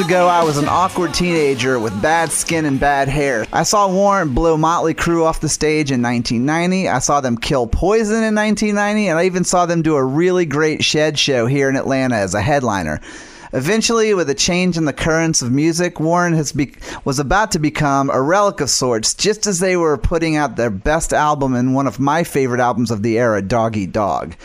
30 years ago, I was an awkward teenager with bad skin and bad hair. I saw Warrant blow Motley Crue off the stage in 1990. I saw them kill Poison in 1990, and I even saw them do a really great shed show here in Atlanta as a headliner. Eventually, with a change in the currents of music, Warrant has be- was about to become a relic of sorts, just as they were putting out their best album and one of my favorite albums of the era, Dog Eat Dog.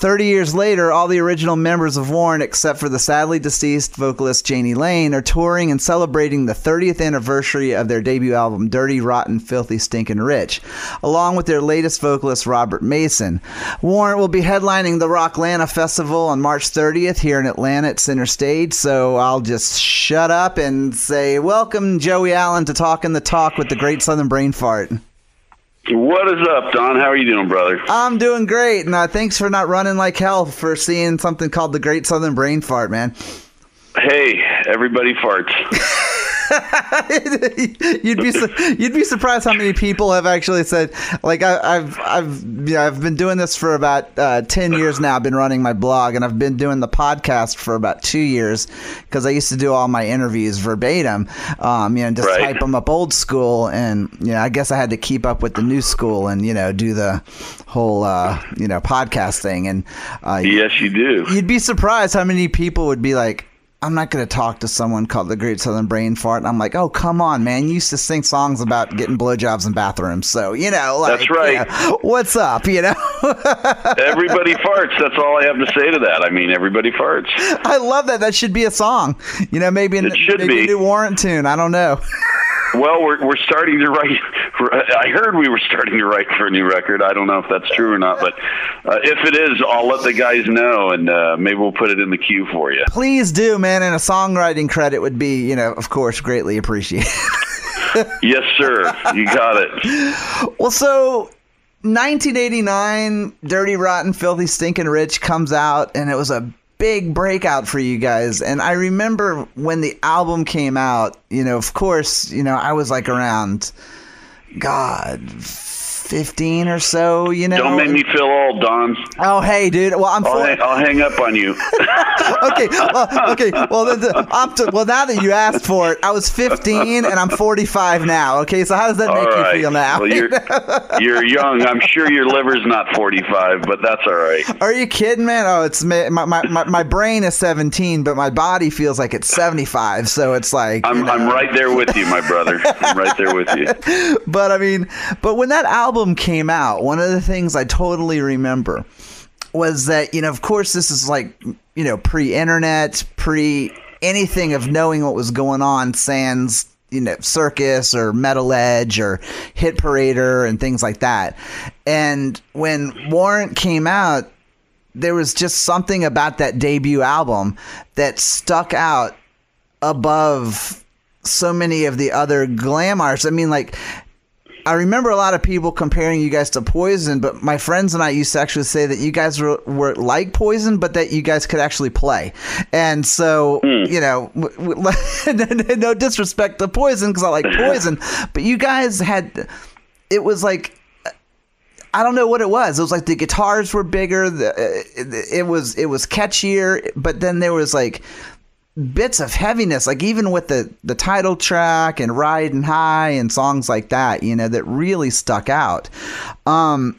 30 years later, all the original members of Warrant, except for the sadly deceased vocalist Jani Lane, are touring and celebrating the 30th anniversary of their debut album, Dirty, Rotten, Filthy, Stinkin' Rich, along with their latest vocalist, Robert Mason. Warrant will be headlining the Rock Rocklanta Festival on March 30th here in Atlanta at Center Stage, so I'll just shut up and say, Welcome, Joey Allen, to Talking the Talk with the Great Southern Brain Fart. What is up, Don? How are you doing, brother? I'm doing great, and uh, thanks for not running like hell for seeing something called the Great Southern Brain Fart, man. Hey, everybody farts. you'd be you'd be surprised how many people have actually said like I, have I've know, I've been doing this for about uh, ten years now. I've been running my blog and I've been doing the podcast for about two years because I used to do all my interviews verbatim. Um, you know, just Right. type them up old school, and you know, I guess I had to keep up with the new school and you know do the whole uh, you know podcast thing. And uh, yes, you do. You'd be surprised how many people would be like, I'm not going to talk to someone called the Great Southern Brain Fart. And I'm like, oh, come on, man. You used to sing songs about getting blowjobs in bathrooms. So, you know, like, That's right. you know, what's up, you know? Everybody farts. That's all I have to say to that. I mean, everybody farts. I love that. That should be a song. You know, maybe, It should maybe a new Warrant tune. I don't know. Well, we're we're starting to write. I heard we were starting to write for a new record. I don't know if that's true or not, but uh, if it is, I'll let the guys know, and uh, maybe we'll put it in the queue for you. Please do, man. And a songwriting credit would be, you know, of course, greatly appreciated. Yes, sir. You got it. Well, so 1989, Dirty Rotten Filthy Stinking Rich comes out, and it was a big breakout for you guys. And I remember when the album came out, you know, of course, you know, I was like around, God, 15 or so, you know. Don't make me feel old, Don. Oh, hey, dude. Well, I'm I'll, hang, I'll hang up on you. okay, well, okay. Well, the, the, I'm t- well, now that you asked for it, I was 15 and I'm 45 now. Okay, so how does that All make right. you feel now? Well, you're you're young. I'm sure your liver's not 45, but that's all right. Are you kidding, man? Oh, it's my, my, my, my brain is 17, but my body feels like it's 75. So it's like, I'm you know. I'm right there with you, my brother. I'm right there with you. but I mean, but when that album came out, one of the things I totally remember was that, you know, of course, this is like, you know, pre internet, pre anything of knowing what was going on, sans, you know, Circus or Metal Edge or Hit Parader and things like that. And when Warrant came out, there was just something about that debut album that stuck out above so many of the other glam. I mean, like, I remember a lot of people comparing you guys to Poison, but my friends and I used to actually say that you guys were, were like Poison, but that you guys could actually play. And so, hmm. you know, w- w- no disrespect to Poison because I like Poison, but you guys had, it was like, I don't know what it was. It was like the guitars were bigger. The, it, it was it was catchier, but then there was like bits of heaviness, like even with the the title track and Riding High and songs like that, you know, that really stuck out. Um,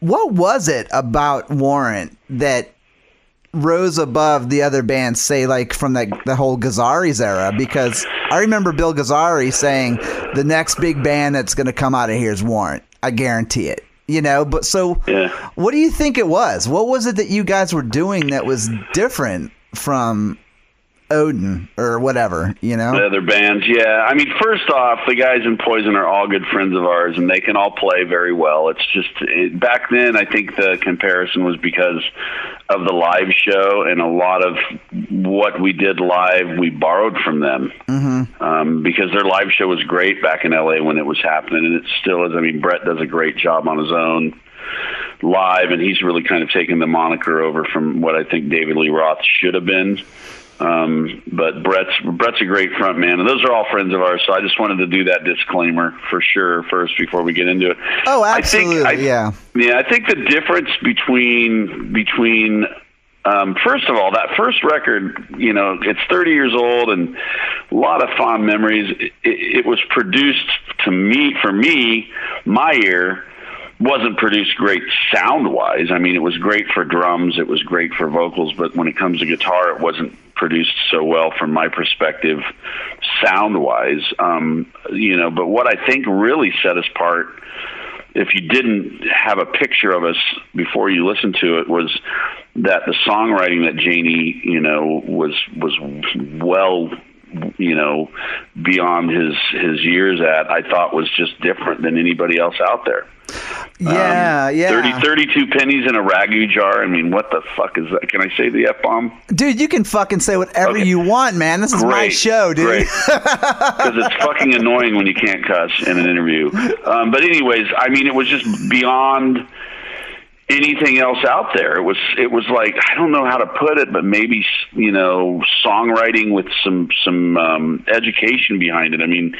what was it about Warrant that rose above the other bands, say like from that the whole Gazzari's era? Because I remember Bill Gazzari saying the next big band that's going to come out of here is Warrant. I guarantee it. You know, but so Yeah. what do you think it was? What was it that you guys were doing that was different from Odin or whatever? You know, The other bands, yeah. I mean, first off, the guys in Poison are all good friends of ours, and they can all play very well. It's just it, back then, I think the comparison was because of the live show, and a lot of what we did live, we borrowed from them mm-hmm. um, because their live show was great back in LA when it was happening, and it still is. I mean, Brett does a great job on his own live, and he's really kind of taken the moniker over from what I think David Lee Roth should have been. Um, but Brett's Brett's a great front man, and those are all friends of ours. So I just wanted to do that disclaimer for sure first before we get into it. Oh, I think- absolutely, I- yeah. Yeah, I think the difference between between Um, first of all, that first record, you know, it's 30 years old and a lot of fond memories. It, it was produced to me, for me, my ear wasn't produced great sound wise. I mean, it was great for drums, it was great for vocals, but when it comes to guitar, it wasn't produced so well from my perspective, sound wise. Um, you know, but what I think really set us apart, if you didn't have a picture of us before you listened to it, was that the songwriting that Jani, you know, was was well you know beyond his his years at i thought was just different than anybody else out there yeah, um, yeah. 30, 32 pennies in a ragu jar. I mean, what the fuck is that? Can I say the F bomb? Dude, you can fucking say whatever okay. you want, man. This is great, my show, dude. Because it's fucking annoying when you can't cuss in an interview. Um, but, anyways, I mean, it was just beyond anything else out there. It was it was like I don't know how to put it, but maybe you know songwriting with some some um, education behind it. I mean,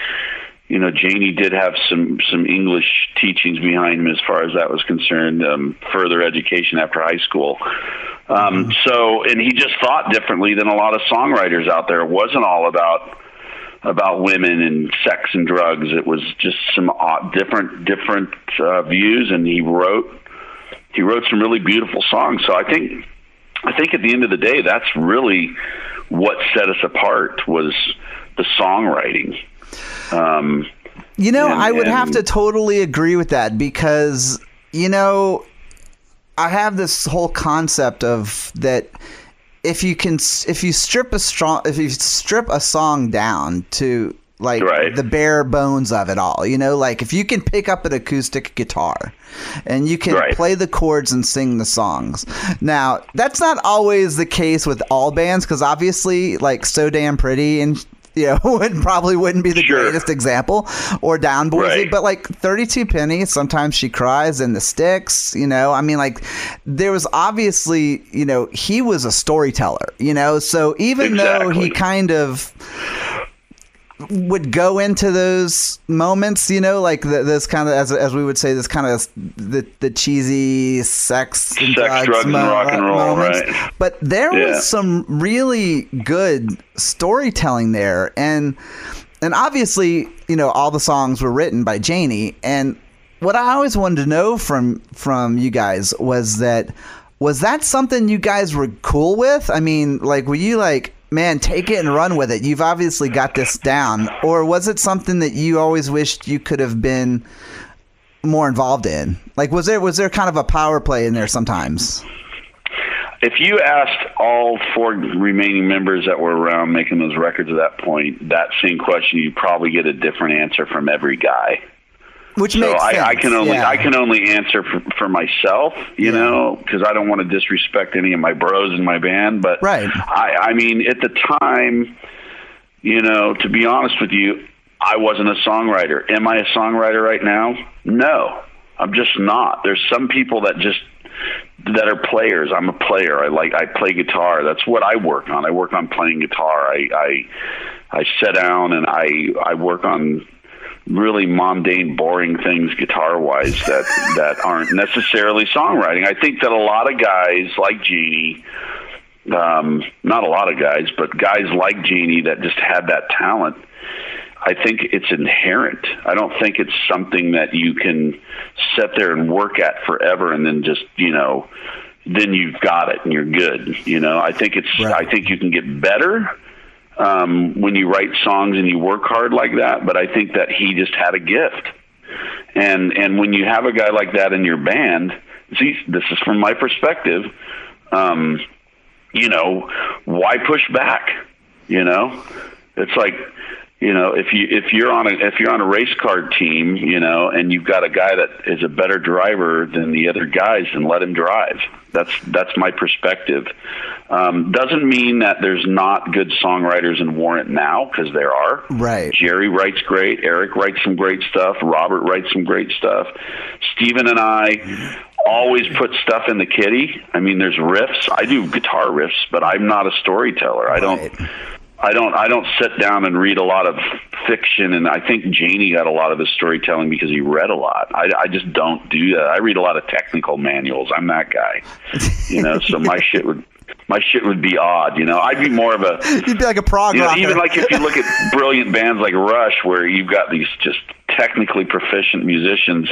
you know, Jani did have some some English teachings behind him as far as that was concerned, um, further education after high school. Um, mm-hmm. So, and he just thought differently than a lot of songwriters out there. It wasn't all about about women and sex and drugs. It was just some odd, different different uh, views, and he wrote he wrote some really beautiful songs. So I think I think at the end of the day, that's really what set us apart was the songwriting. Um, you know, and, I would and, have to totally agree with that because you know, I have this whole concept of that if you can if you strip a strong if you strip a song down to like right. the bare bones of it all. You know, like if you can pick up an acoustic guitar and you can right. play the chords and sing the songs. Now, that's not always the case with all bands because obviously, like So Damn Pretty and you know, would probably wouldn't be the sure. greatest example or down boys, right. but like 32 pennies, sometimes she cries in the sticks, you know, I mean, like there was obviously, you know, he was a storyteller, you know, so even exactly. though he kind of would go into those moments, you know, like the, this kind of, as, as we would say, this kind of the, the cheesy sex, and sex drugs, drugs mo- and rock and roll, moments. Right. But there yeah. was some really good storytelling there, and and obviously, you know, all the songs were written by Jani. And what I always wanted to know from from you guys was that was that something you guys were cool with? I mean, like, were you like? Man, take it and run with it. You've obviously got this down. Or was it something that you always wished you could have been more involved in? Like, was there was there kind of a power play in there sometimes? If you asked all four remaining members that were around making those records at that point that same question, you'd probably get a different answer from every guy. Which so makes I, sense. I can only yeah. I can only answer for, for myself, you yeah. know, because I don't want to disrespect any of my bros in my band. But right. I, I mean, at the time, you know, to be honest with you, I wasn't a songwriter. Am I a songwriter right now? No, I'm just not. There's some people that just that are players. I'm a player. I like I play guitar. That's what I work on. I work on playing guitar. I I I sit down and I I work on really mundane, boring things guitar wise that that aren't necessarily songwriting. I think that a lot of guys like Jani, um, not a lot of guys, but guys like Jani that just had that talent. I think it's inherent. I don't think it's something that you can sit there and work at forever and then just, you know, then you've got it and you're good. You know, I think it's right. I think you can get better um, when you write songs and you work hard like that. But I think that he just had a gift, and and when you have a guy like that in your band, see, this is from my perspective. Um, you know, why push back? You know, it's like you know if you if you're on a if you're on a race car team you know and you've got a guy that is a better driver than the other guys then let him drive that's that's my perspective. Um, doesn't mean that there's not good songwriters in warrant now because there are. Right. Jerry writes great eric writes some great stuff robert writes some great stuff. Steven and i always put stuff in the kitty. I mean there's riffs. I do guitar riffs but i'm not a storyteller. I don't I don't I don't sit down and read a lot of fiction, and I think Jani got a lot of his storytelling because he read a lot. I, I just don't do that. I read a lot of technical manuals. I'm that guy, you know. so my shit would my shit would be odd. You know, I'd be more of a You'd be like a prog you know, rocker. even like if you look at brilliant bands like Rush, where you've got these just technically proficient musicians,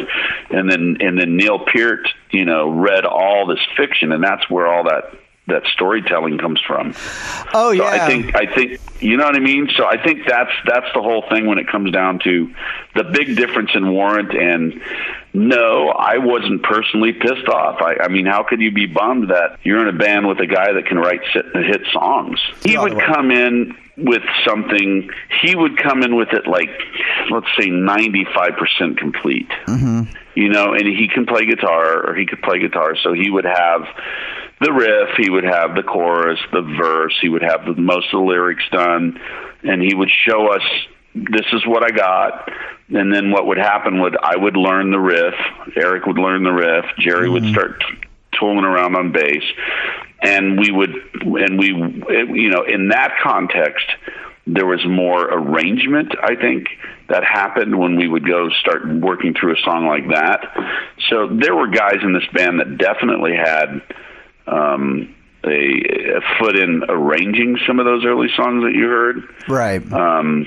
and then and then Neil Peart, you know, read all this fiction, and that's where all that that storytelling comes from. oh So yeah. I think I think you know what I mean. So I think that's that's the whole thing when it comes down to the big difference in Warrant and no, I wasn't personally pissed off. I, I mean, how could you be bummed that you're in a band with a guy that can write sit- hit songs? He would come in with something. He would come in with it like let's say 95% complete. Mm-hmm. You know, and he can play guitar or he could play guitar, so he would have the riff, he would have the chorus, the verse, he would have the, most of the lyrics done, and he would show us this is what I got. And then what would happen would I would learn the riff, Eric would learn the riff, Jerry would mm-hmm. start t- tooling around on bass, and we would and we you know in that context there was more arrangement I think that happened when we would go start working through a song like that. So there were guys in this band that definitely had um, a, a foot in arranging some of those early songs that you heard. right. Um,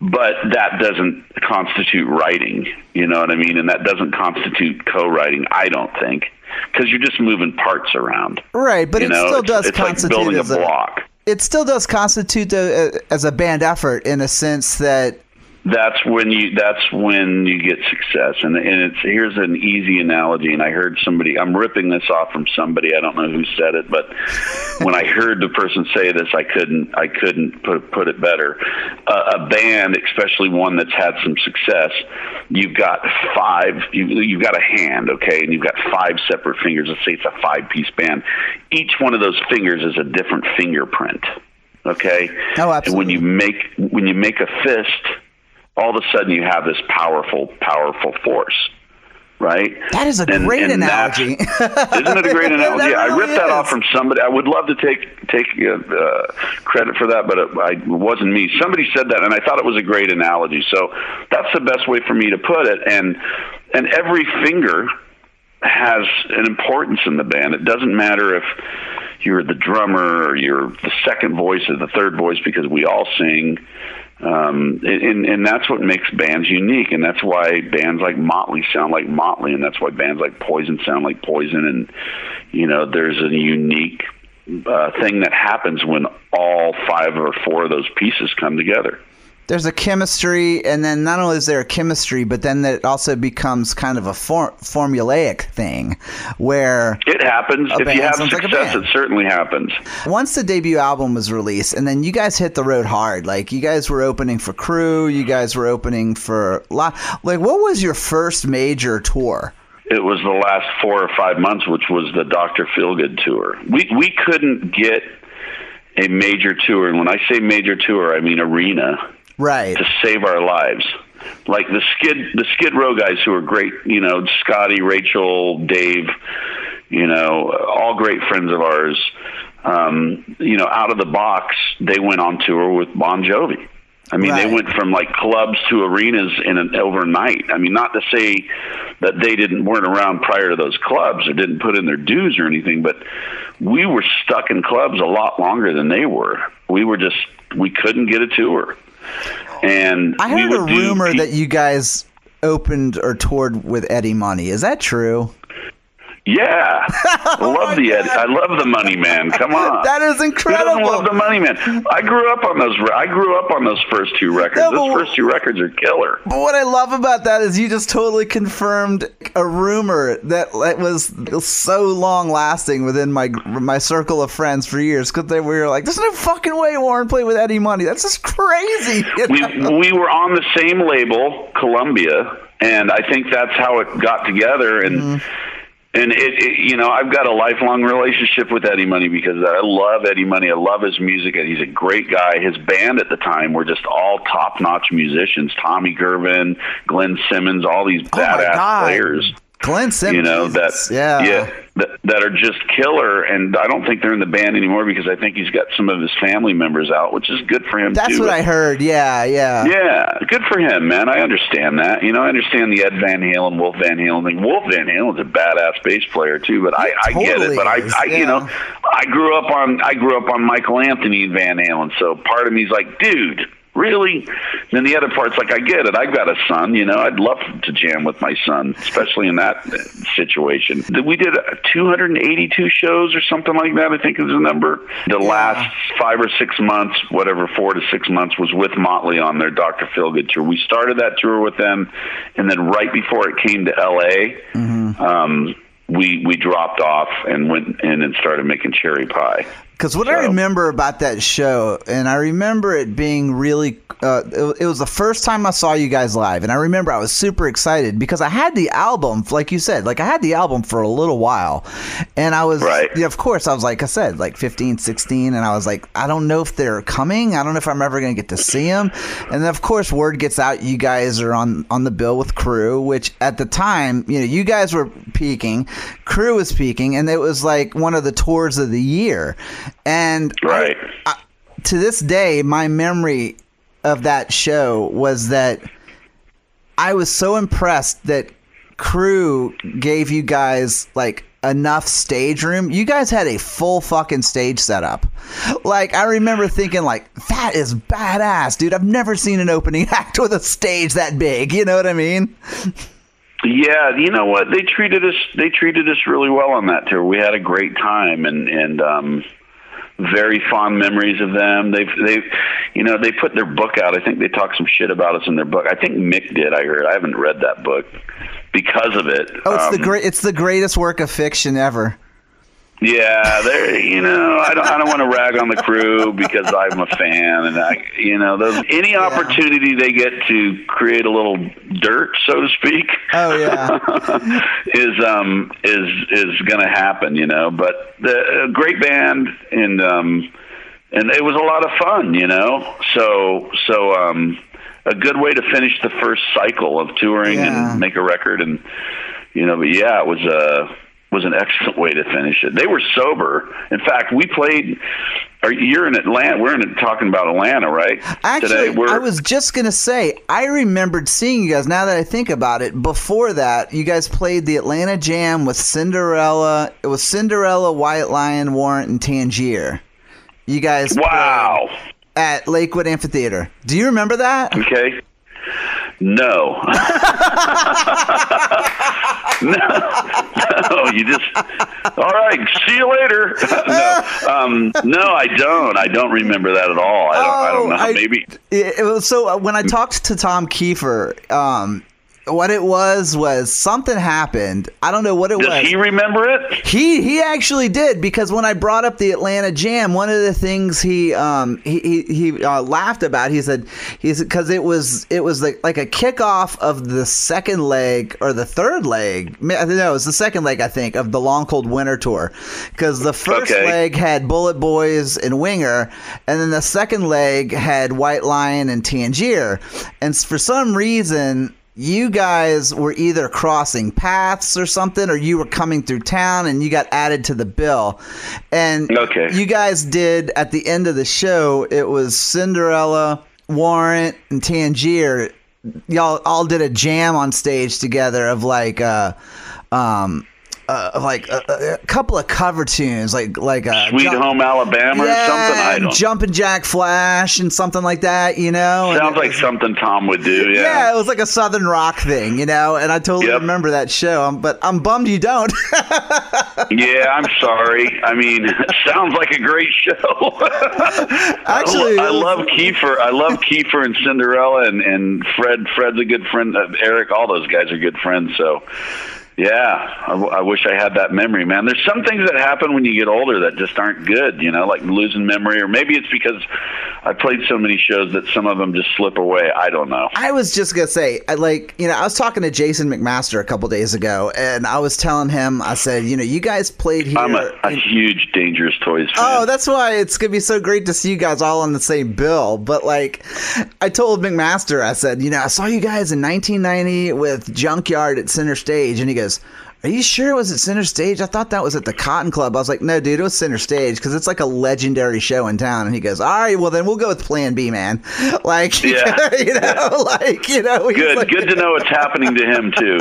but that doesn't constitute writing, you know what I mean? And that doesn't constitute co-writing, I don't think, because you're just moving parts around. right, but you it know, still does it's like constitute building a as a, block. it still does constitute a, as a band effort in a sense that that's when you that's when you get success. And and it's here's an easy analogy and i heard somebody i'm ripping this off from somebody i don't know who said it but when i heard the person say this i couldn't i couldn't put put it better. Uh, a band especially one that's had some success you've got five you you've got a hand okay and you've got five separate fingers. Let's say it's a five piece band. Each one of those fingers is a different fingerprint okay? Oh, and when you make when you make a fist all of a sudden you have this powerful, powerful force, right? that is a And- great and analogy. Isn't it a great analogy? I ripped that is. off from somebody. I would love to take take uh, credit for that, but it, I, it wasn't me. Somebody said that, and I thought it was a great analogy. So that's the best way for me to put it. And and every finger has an importance in the band. It doesn't matter if you're the drummer or you're the second voice or the third voice because we all sing. Um, and, and that's what makes bands unique, and that's why bands like Motley sound like Motley, and that's why bands like Poison sound like Poison. And you know, there's a unique uh, thing that happens when all five or four of those pieces come together. There's a chemistry, and then not only is there a chemistry, but then it also becomes kind of a for- formulaic thing, where It happens. If you have sounds like success, it certainly happens. once the debut album was released, and then you guys hit the road hard. Like you guys were opening for Crue, you guys were opening for lot. Like, what was your first major tour? it was the last four or five months, which was the Doctor Feelgood tour. We we couldn't get a major tour, and when I say major tour, I mean arena Right. to save our lives. Like the Skid the Skid Row guys who are great, you know, Scotty, Rachel, Dave, you know, all great friends of ours. Um, you know, out of the box, they went on tour with Bon Jovi. I mean, Right. they went from like clubs to arenas in an overnight. I mean, not to say that they didn't weren't around prior to those clubs or didn't put in their dues or anything, but we were stuck in clubs a lot longer than they were. We were just we couldn't get a tour. And I heard a rumor pe- that you guys opened or toured with Eddie Money. Is that true? Yeah, I love the Ed, I love the Money Man. Come on, That is incredible. Who doesn't love the Money Man? I grew up on those. I grew up on those first two records. Yeah, those first two records are killer. But what I love about that is you just totally confirmed a rumor that that was so long lasting within my my circle of friends for years because they were like, "There's no fucking way Warrant played with Eddie Money. That's just crazy." you we know? we were on the same label, Columbia, and I think that's how it got together. And Mm-hmm. And it, it, you know, I've got a lifelong relationship with Eddie Money because I love Eddie Money. I love his music, and he's a great guy. His band at the time were just all top notch musicians: Tommy Girvin, Glenn Simmons, all these Oh badass God. players. Glenn Simmons. You know that yeah, yeah that that are just killer. And I don't think they're in the band anymore because I think he's got some of his family members out, which is good for him. That's too. what I heard. Yeah, yeah. Yeah, good for him, man. I understand that. You know, I understand the Ed Van Halen, Wolf Van Halen thing. Wolf Van Halen's a badass bass player too, but I, I get it. But I, is, I yeah. you know, I grew up on I grew up on Michael Anthony and Van Halen, so part of me's like, dude. Really? Then the other part's like, I get it. I've got a son, you know. I'd love to jam with my son, especially in that situation. We did 282 shows or something like that. I think is the number. The last five or six months, whatever, four to six months, was with Motley on their Dr. Feelgood tour. We started that tour with them, and then right before it came to LA, um, we we dropped off and went in and started making cherry pie. Because what I remember about that show, and I remember it being really, uh, it, it was the first time I saw you guys live, and I remember I was super excited because I had the album, like you said, like I had the album for a little while, and I was, Right. yeah, of course, I was like I said, like 15, 16, and I was like, I don't know if they're coming, I don't know if I'm ever gonna get to see them, and then of course word gets out, you guys are on on the bill with Crue, which at the time, you know, you guys were peaking, Crue was speaking, and it was like one of the tours of the year. And I- Right. I, to this day, my memory of that show was that I was so impressed that Crue gave you guys like enough stage room. You guys had a full fucking stage setup. Like I remember thinking like that is badass, dude. I've never seen an opening act with a stage that big. You know what I mean? Yeah, you know what? They treated us. They treated us really well on that tour. We had a great time, and and um, very fond memories of them. They've they've, you know, they put their book out. I think they talked some shit about us in their book. I think Mick did. I heard. I haven't read that book because of it. Oh, it's the Um, great it's the greatest work of fiction ever. Yeah, they're you know I don't I don't want to rag on the Crue because I'm a fan and I you know those any opportunity they get to create a little dirt so to speak. Oh, yeah. is um is is going to happen you know but the a great band and um and it was a lot of fun you know so so um a good way to finish the first cycle of touring Yeah. and make a record and you know but yeah it was a was an excellent way to finish it. They were sober. In fact, we played. Are you're in Atlanta? We're in talking about Atlanta, right? Actually, Today I was just gonna say I remembered seeing you guys. Now that I think about it, before that, you guys played the Atlanta Jam with Cinderella. It was Cinderella, White Lion, Warrant, and Tangier. You guys wow. at Lakewood Amphitheater. Do you remember that? Okay. No. no. No, you just all right, see you later. no. Um, no, I don't. I don't remember that at all. I don't I don't know. Oh, I- Maybe It, it was, so uh, when I talked to Tom Kiefer, um, what it was was something happened. I don't know what it was. does he remember it? He he actually did because when I brought up the Atlanta Jam, one of the things he um he he, he uh, laughed about. He said he's because it was it was like like a kickoff of the second leg or the third leg. I don't know it was the second leg I think of the Long Cold Winter tour because the first Okay. leg had Bullet Boys and Winger, and then the second leg had White Lion and Tangier, and for some reason you guys were either crossing paths or something, or you were coming through town and you got added to the bill. And Okay. you guys did at the end of the show, it was Cinderella, Warrant, and Tangier. Y'all all did a jam on stage together of like, uh, um, uh, like a, a couple of cover tunes, like like uh, Sweet Jump- Home Alabama or something? I don't Jumpin' Jack Flash and something like that, you know. Sounds it like was- something Tom would do, yeah, yeah. it was like a southern rock thing, you know, and I totally Yep. remember that show. Um, but I'm bummed you don't. Yeah, I'm sorry. I mean, sounds like a great show. Actually, I, was- love Kiefer. I love Kiefer and Cinderella and and Fred. Fred's a good friend. Uh, Eric, all those guys are good friends. So, yeah, I, w- I wish I had that memory, man. There's some things that happen when you get older that just aren't good. You know, like losing memory, or maybe it's because I played so many shows that some of them just slip away. I don't know. I was just gonna say, I like, you know, I was talking to Jason McMaster a couple days ago, and I was telling him, I said, you know, you guys played here. I'm a, a in- huge Dangerous Toys fan. Oh, that's why it's gonna be so great to see you guys all on the same bill. But like, I told McMaster, I said, you know, I saw you guys in 1990 with Junkyard at Center Stage, and he goes, Are you sure it was at Center Stage? I thought that was at the Cotton Club. I was like, no, dude, it was Center Stage because it's like a legendary show in town. And he goes, all right, well then we'll go with Plan B, man. Like, Yeah. you know, Yeah. like you know, Good, like- good to know it's happening to him too.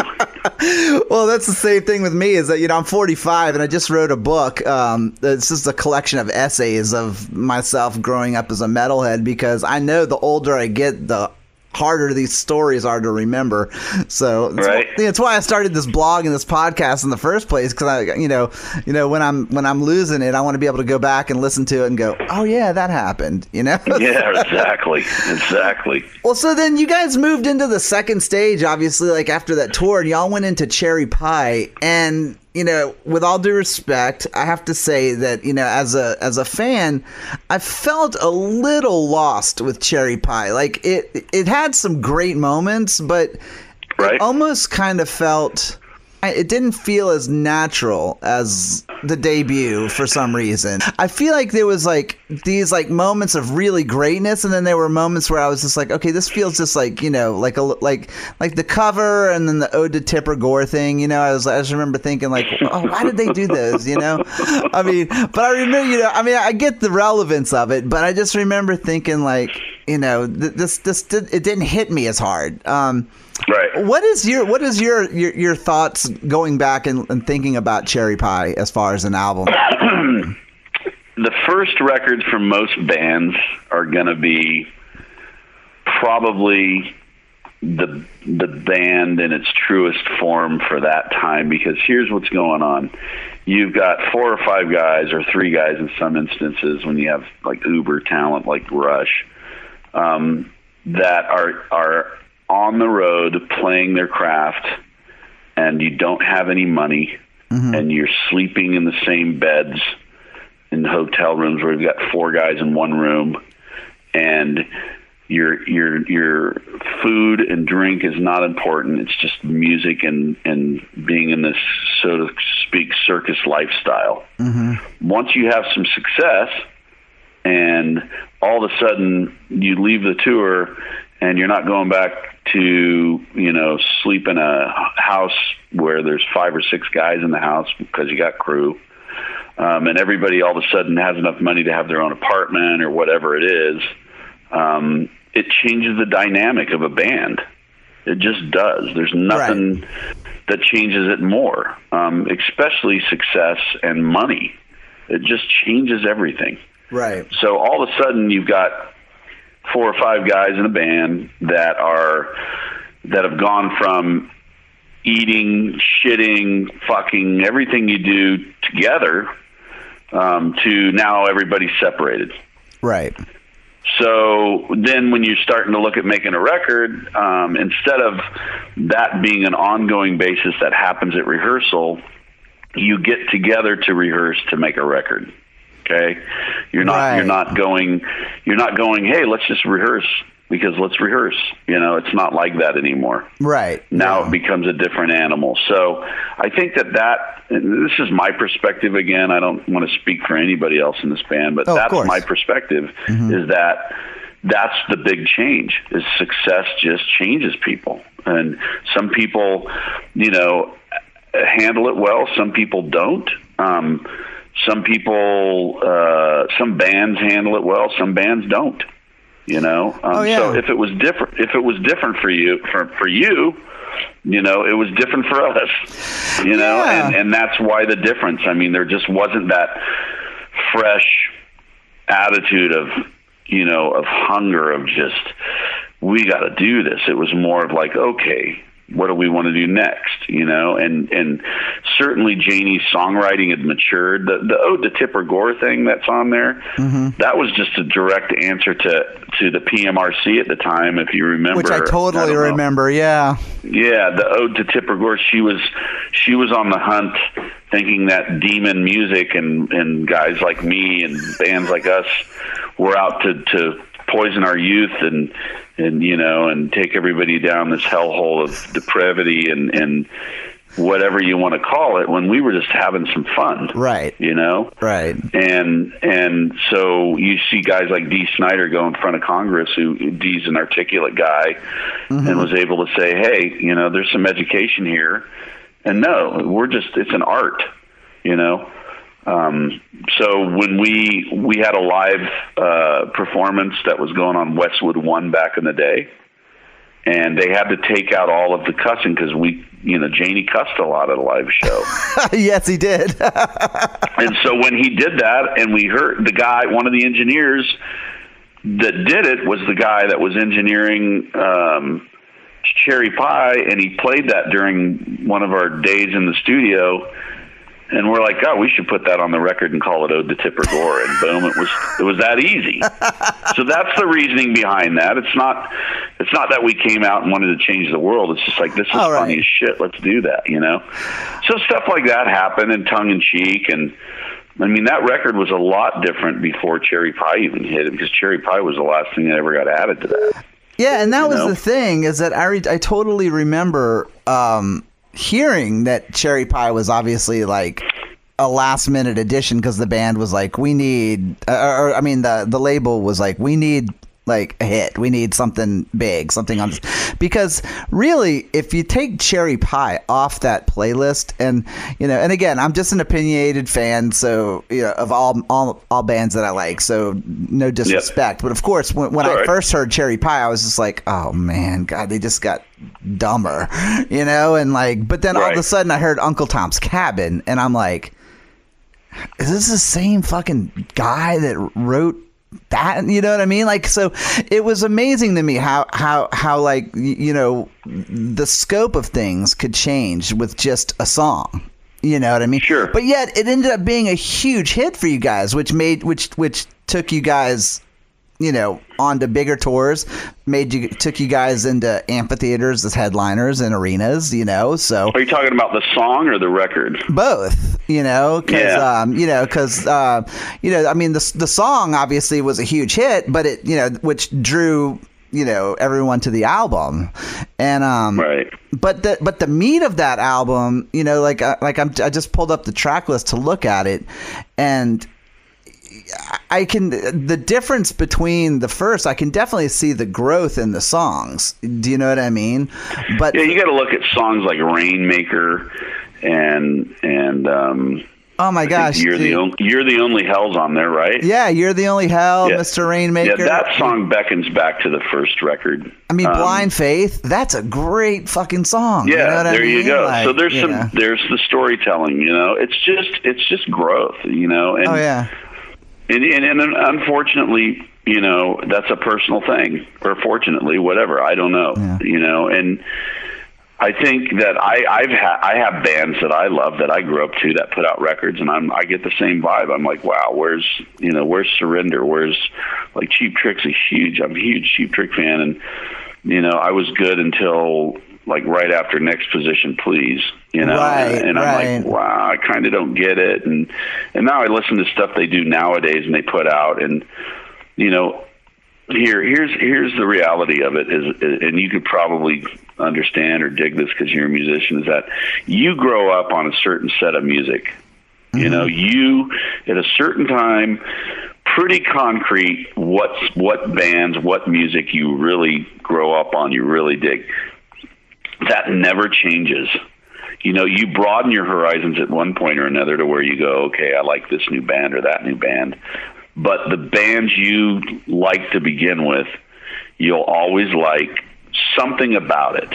well, that's the same thing with me. Is that you know I'm 45 and I just wrote a book. Um, it's just a collection of essays of myself growing up as a metalhead because I know the older I get, the harder these stories are to remember. So that's, Right. why, that's why I started this blog and this podcast in the first place because I, you know, you know when I'm when I'm losing it, I want to be able to go back and listen to it and go, oh yeah, that happened. You know. Yeah, exactly, exactly. Well, so then you guys moved into the second stage, obviously, like after that tour, and y'all went into Cherry Pie. And you know, with all due respect, I have to say that you know, as a as a fan, I felt a little lost with Cherry Pie. Like it, it had some great moments, but Right. it almost kind of felt. It didn't feel as natural as the debut for some reason. I feel like there was like these like moments of really greatness, and then there were moments where I was just like, okay, this feels just like you know, like a like like the cover and then the Ode to Tipper Gore thing. You know, I was I just remember thinking like, oh, why did they do those? You know, I mean, but I remember you know, I mean, I get the relevance of it, but I just remember thinking like, you know, this this did, it didn't hit me as hard. Um, Right. what is your what is your your, your thoughts going back and, and thinking about Cherry Pie as far as an album? the first records from most bands are going to be probably the the band in its truest form for that time because here's what's going on you've got four or five guys or three guys in some instances when you have like uber talent like rush um, that are are on the road playing their craft and you don't have any money mm-hmm. and you're sleeping in the same beds in hotel rooms where you've got four guys in one room and your your your food and drink is not important. It's just music and and being in this so to speak circus lifestyle. Mm-hmm. Once you have some success and all of a sudden you leave the tour and you're not going back to you know sleep in a house where there's five or six guys in the house because you got crew. Um, and everybody all of a sudden has enough money to have their own apartment or whatever it is. Um, it changes the dynamic of a band. It just does. There's nothing that changes it more. Um, especially success and money. It just changes everything. Right. so all of a sudden, you've got four or five guys in a band that are that have gone from eating, shitting, fucking everything you do together um, to now everybody's separated. Right. So then, when you're starting to look at making a record, um, instead of that being an ongoing basis that happens at rehearsal, you get together to rehearse to make a record. Okay, you're not Right. you're not going you're not going. Hey, let's just rehearse because let's rehearse. You know, it's not like that anymore Right. now Yeah. it becomes a different animal. So I think that that this is my perspective again. I don't want to speak for anybody else in this band, but Oh, that's my perspective is that that's the big change is success just changes people and some people you know handle it well some people don't um, some people uh, some bands handle it well some bands don't you know um, Oh, yeah. so if it was different if it was different for you for for you you know it was different for us you know Yeah. and and that's why the difference i mean there just wasn't that fresh attitude of you know of hunger of just we got to do this it was more of like okay what do we want to do next you know and and certainly Jani's songwriting had matured the the ode to tipper gore thing that's on there Mm-hmm. that was just a direct answer to to the pmrc at the time if you remember Which I totally know. remember. Yeah. Yeah, the ode to Tipper Gore. She was she was on the hunt, thinking that demon music and and guys like me and bands like us were out to to poison our youth and and you know and take everybody down this hellhole of depravity and and whatever you want to call it. When we were just having some fun, Right. You know, Right. and and so you see guys like Dee Snider go in front of Congress, who Dee's an articulate guy, mm-hmm. and was able to say, "Hey, you know, there's some education here, And no, we're just it's an art, you know. Um, so when we we had a live uh, performance that was going on Westwood One back in the day, and they had to take out all of the cussing because we, you know, Jani cussed a lot at a live show. yes, he did. and so when he did that, and we heard the guy, one of the engineers that did it was the guy that was engineering um, Cherry Pie, and he played that during one of our days in the studio and we're like, oh, we should put that on the record and call it "Ode to Tipper Gore," and boom, it was it was that easy. so that's the reasoning behind that. It's not it's not that we came out and wanted to change the world. It's just like this is All right. funny as shit. Let's do that, you know. So stuff like that happened, and tongue in cheek, and I mean that record was a lot different before Cherry Pie even hit it because Cherry Pie was the last thing that ever got added to that. Yeah, and that was know? the thing is that I re- I totally remember um, hearing that Cherry Pie was obviously like a last minute addition because the band was like, we need, uh, or I mean, the the label was like, we need like a hit. We need something big, something on. Because really, if you take Cherry Pie off that playlist, and you know, and again, I'm just an opinionated fan, so you know, of all all all bands that I like. So no disrespect, but of course, when, when I Sorry. first heard Cherry Pie, I was just like, oh man, God, they just got dumber, you know, and like, but then all of a sudden, I heard Uncle Tom's Cabin, and I'm like is this the same fucking guy that wrote that you know what i mean? Like so it was amazing to me how how how like you know the scope of things could change with just a song. You know what i mean? Sure. but yet it ended up being a huge hit for you guys which made which which took you guys you know onto bigger tours made you took you guys into amphitheaters as headliners and arenas you know so Are you talking about the song or the record? both you know because Yeah. um, you know because uh, you know i mean the, the song obviously was a huge hit but it you know which drew you know everyone to the album and um Right. but the but the meat of that album you know like uh, like I'm, i just pulled up the track list to look at it and I can the difference between the first I can definitely see the growth in the songs. Do you know what I mean? But Yeah, you got to look at songs like Rainmaker and and um, oh my I gosh, you're the only you're the only hell's on there, right? Yeah, you're the only hell, Yeah. Mr. Rainmaker. Yeah, that song beckons back to the first record. I mean, Um, Blind Faith. That's a great fucking song. Yeah, you know what I there you go. Like, so there's some know. there's the storytelling. You know, it's just it's just growth. You know, and Oh yeah, and, and, and unfortunately, you know, that's a personal thing, or fortunately, whatever. I don't know. Yeah. You know, and I think that I I've ha- I have bands that I love that I grew up to that put out records, and I'm I get the same vibe. I'm like, wow, where's you know where's Surrender? Where's like Cheap Trick's a huge. I'm a huge Cheap Trick fan, and you know I was good until like right after next position please you know? Right, and i'm right. like wow i kind of don't get it. And and now i listen to stuff they do nowadays and they put out and you know here here's here's the reality of it is and you could probably understand or dig this because you're a musician is that you grow up on a certain set of music. You know mm-hmm. you at a certain time pretty concrete what's what bands what music you really grow up on you really dig that never changes. You know you broaden your horizons at one point or another to where you go okay i like this new band or that new band. But the bands you like to begin with you'll always like something about it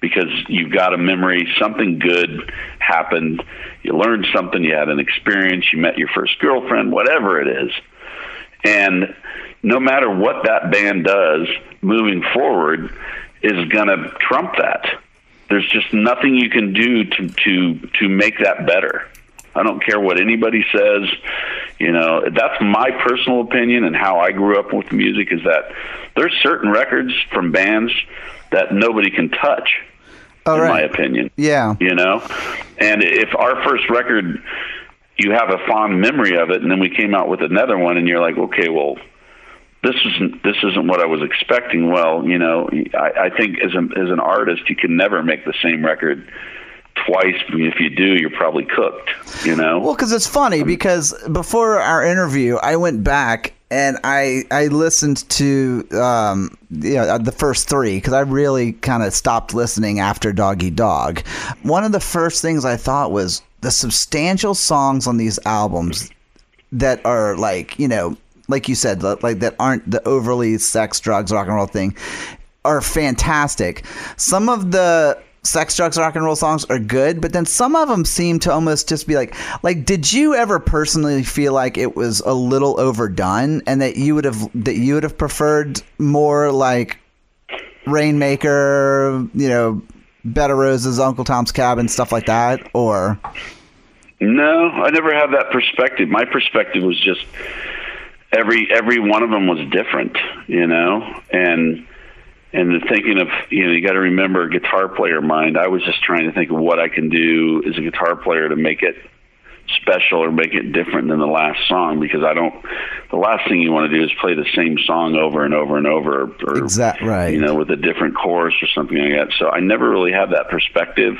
because you've got a memory. Something good happened. You learned something. You had an experience. You met your first girlfriend whatever it is. And no matter what that band does moving forward is going to trump that. There's just nothing you can do to to to make that better. I don't care what anybody says. You know, that's my personal opinion and how I grew up with music is that there's certain records from bands that nobody can touch all in my opinion Yeah, you know and if our first record you have a fond memory of it and then we came out with another one and you're like okay well this isn't this isn't what I was expecting. Well you know I, I think as a, as an artist you can never make the same record twice. If you do you're probably cooked you know? Well, because it's funny because before our interview, I went back and I I listened to um, you know the first three because I really kind of stopped listening after Dog Eat Dog. One of the first things I thought was the substantial songs on these albums that are like you know like you said like that aren't the overly sex drugs rock and roll thing are fantastic. Some of the sex drugs rock and roll songs are good but then some of them seem to almost just be like like did you ever personally feel like it was a little overdone and that you would have that you would have preferred more like rainmaker you know of roses uncle tom's cabin stuff like that or no i never had that perspective my perspective was just every every one of them was different you know? And and the thinking of you know you got to remember guitar player mind. I was just trying to think of what i can do as a guitar player to make it special or make it different than the last song because i don't the last thing you want to do is play the same song over and over and over or exactly right. you know with a different chorus or something like that. So i never really had that perspective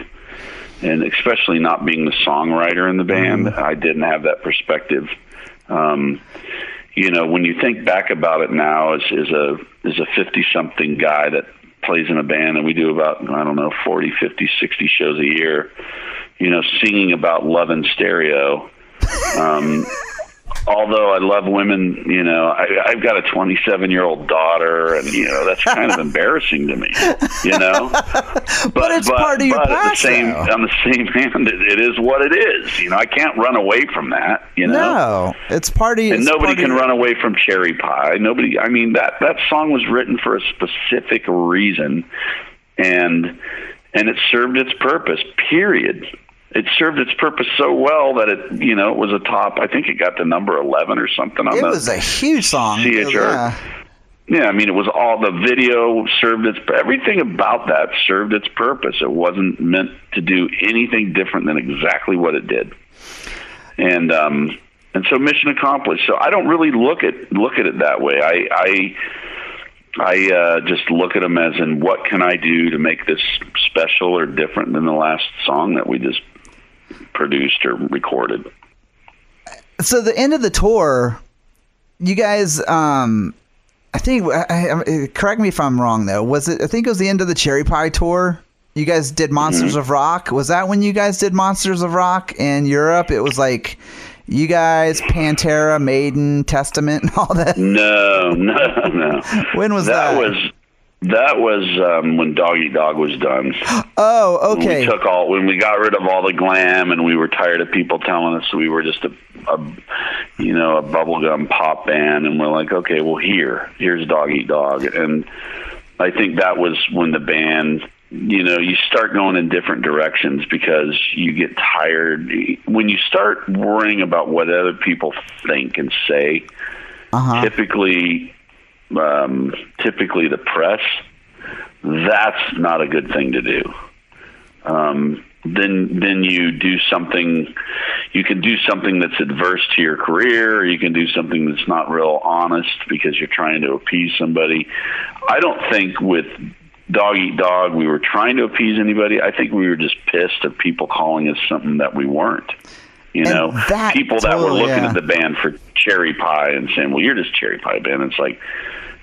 and especially not being the songwriter in the band mm. i didn't have that perspective. Um you know, when you think back about it now as, as a as a 50 something guy that plays in a band and we do about I don't know 40, 50, 60 shows a year, you know, singing about love and stereo. Um, although I love women, you know, I, I've got a 27 year old daughter, and you know that's kind of embarrassing to me, you know. But, but it's but, part of your but the same on the same hand, it, it is what it is. You know, I can't run away from that. You know, no, it's part of. And nobody can run away from cherry pie. Nobody. I mean that that song was written for a specific reason, and and it served its purpose. Period it served its purpose so well that it, you know, it was a top. I think it got to number eleven or something on it the. It was a huge song. Yeah. Yeah, I mean, it was all the video served its everything about that served its purpose. It wasn't meant to do anything different than exactly what it did, and um, and so mission accomplished. So I don't really look at look at it that way. I I I uh, just look at them as in what can I do to make this special or different than the last song that we just produced or recorded. So the end of the tour, you guys, um, I think, I, I, correct me if I'm wrong though. Was it? I think it was the end of the Cherry Pie tour. You guys did Monsters mm-hmm. of Rock. Was that when you guys did Monsters of Rock in Europe? It was like you guys, Pantera, Maiden, Testament, and all that. No, no, no. when was that? That was that was um, when Dog Eat Dog was done. Oh, okay. When we took all when we got rid of all the glam, and we were tired of people telling us we were just a, a you know, a bubblegum pop band, and we're like, okay, well, here, here's Dog Eat Dog, and I think that was when the band you know you start going in different directions because you get tired when you start worrying about what other people think and say uh-huh. typically um, typically the press, that's not a good thing to do. Um, then then you do something you can do something that's adverse to your career you can do something that's not real honest because you're trying to appease somebody. I don't think with dog eat dog we were trying to appease anybody. I think we were just pissed at people calling us something that we weren't you and know that people that totally, were looking yeah. at the band for cherry pie and saying well you're just cherry pie band it's like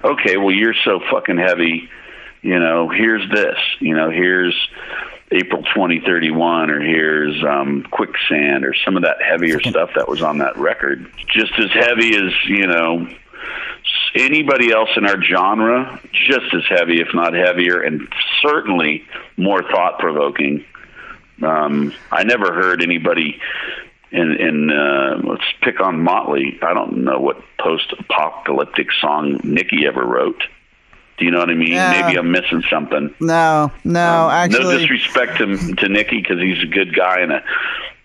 okay, well, you're so fucking heavy. You know, here's this. You know, here's April 2031, or here's um, Quicksand, or some of that heavier stuff that was on that record. Just as heavy as, you know, anybody else in our genre, just as heavy, if not heavier, and certainly more thought provoking. Um, I never heard anybody in in uh, let's pick on Motley. I don't know what post-apocalyptic song Nikki ever wrote. Do you know what I mean? Yeah. Maybe I'm missing something. No, no, um, actually, no disrespect to to Nikki because he's a good guy and a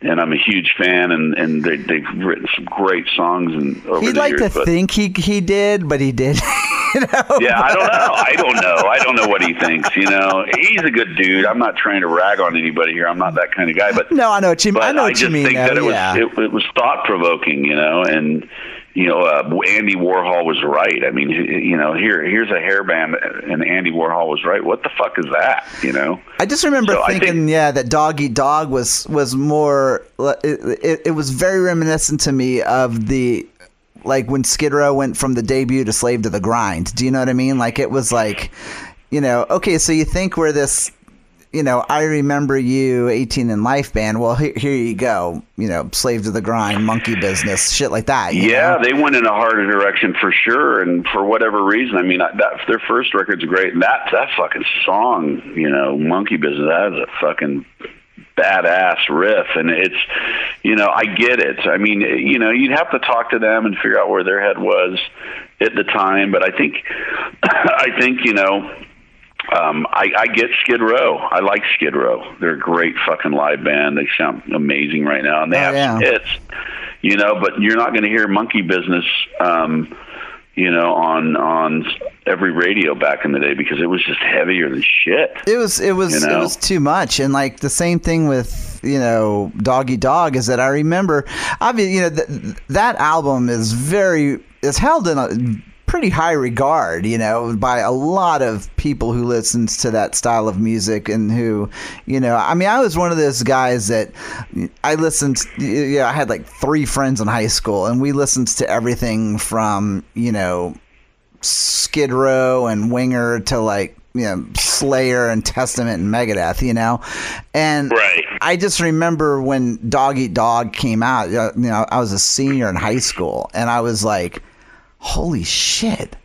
and I'm a huge fan, and and they, they've written some great songs. And over he'd like years, to think he he did, but he did. you know? Yeah, I don't know. I don't know. I don't know what he thinks. You know, he's a good dude. I'm not trying to rag on anybody here. I'm not that kind of guy. But no, I know what you mean. I know I just you mean. think though, that it yeah. was it, it was thought provoking. You know, and you know, uh, Andy Warhol was right. I mean, you know, here here's a hairband, and Andy Warhol was right. What the fuck is that? You know. I just remember So thinking, think- yeah, that Dog Eat Dog was was more. It, it, it was very reminiscent to me of the like when Skid Row went from the debut to Slave to the Grind. Do you know what I mean? Like it was like, you know, okay, so you think we're this, you know, I remember you 18 and Life band. Well, here, here you go. You know, Slave to the Grind, Monkey Business, shit like that. Yeah, know? they went in a harder direction for sure, and for whatever reason, I mean, that their first record's great, and that that fucking song, you know, Monkey Business, that is a fucking badass riff, and it's, you know, I get it. I mean, you know, you'd have to talk to them and figure out where their head was at the time, but I think, I think, you know. Um, I, I get Skid Row. I like Skid Row. They're a great fucking live band. They sound amazing right now, and they Oh, have yeah. hits you know but you're not going to hear monkey business um you know on on every radio back in the day because it was just heavier than shit. It was it was You it was too much, and like the same thing with you know Dog Eat Dog is that I remember, obviously you know th- that album is very is held in a pretty high regard, you know, by a lot of people who listens to that style of music and who, you know, I mean, I was one of those guys that I listened. Yeah, I had like three friends in high school, and we listened to everything from you know Skid Row and Winger to like you know Slayer and Testament and Megadeth, you know, and Right. I just remember when Dog Eat Dog came out. You know, I was a senior in high school, and I was like, "Holy shit!"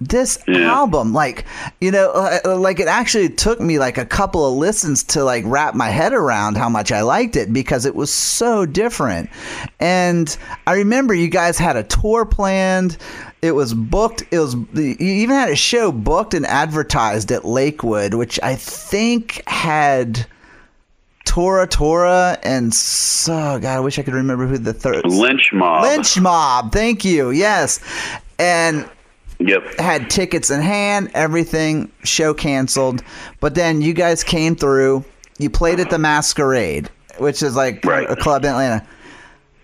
This Yeah. album, like you know, uh, like it actually took me like a couple of listens to like wrap my head around how much I liked it because it was so different. And I remember you guys had a tour planned. It was booked. It was you even had a show booked and advertised at Lakewood, which I think had Tora Tora and so God, I wish I could remember who the third lynch mob Lynch Mob. Thank you. Yes, and yep had tickets in hand, everything. Show canceled, but then you guys came through. You played at the Masquerade, which is like Right. a club in Atlanta.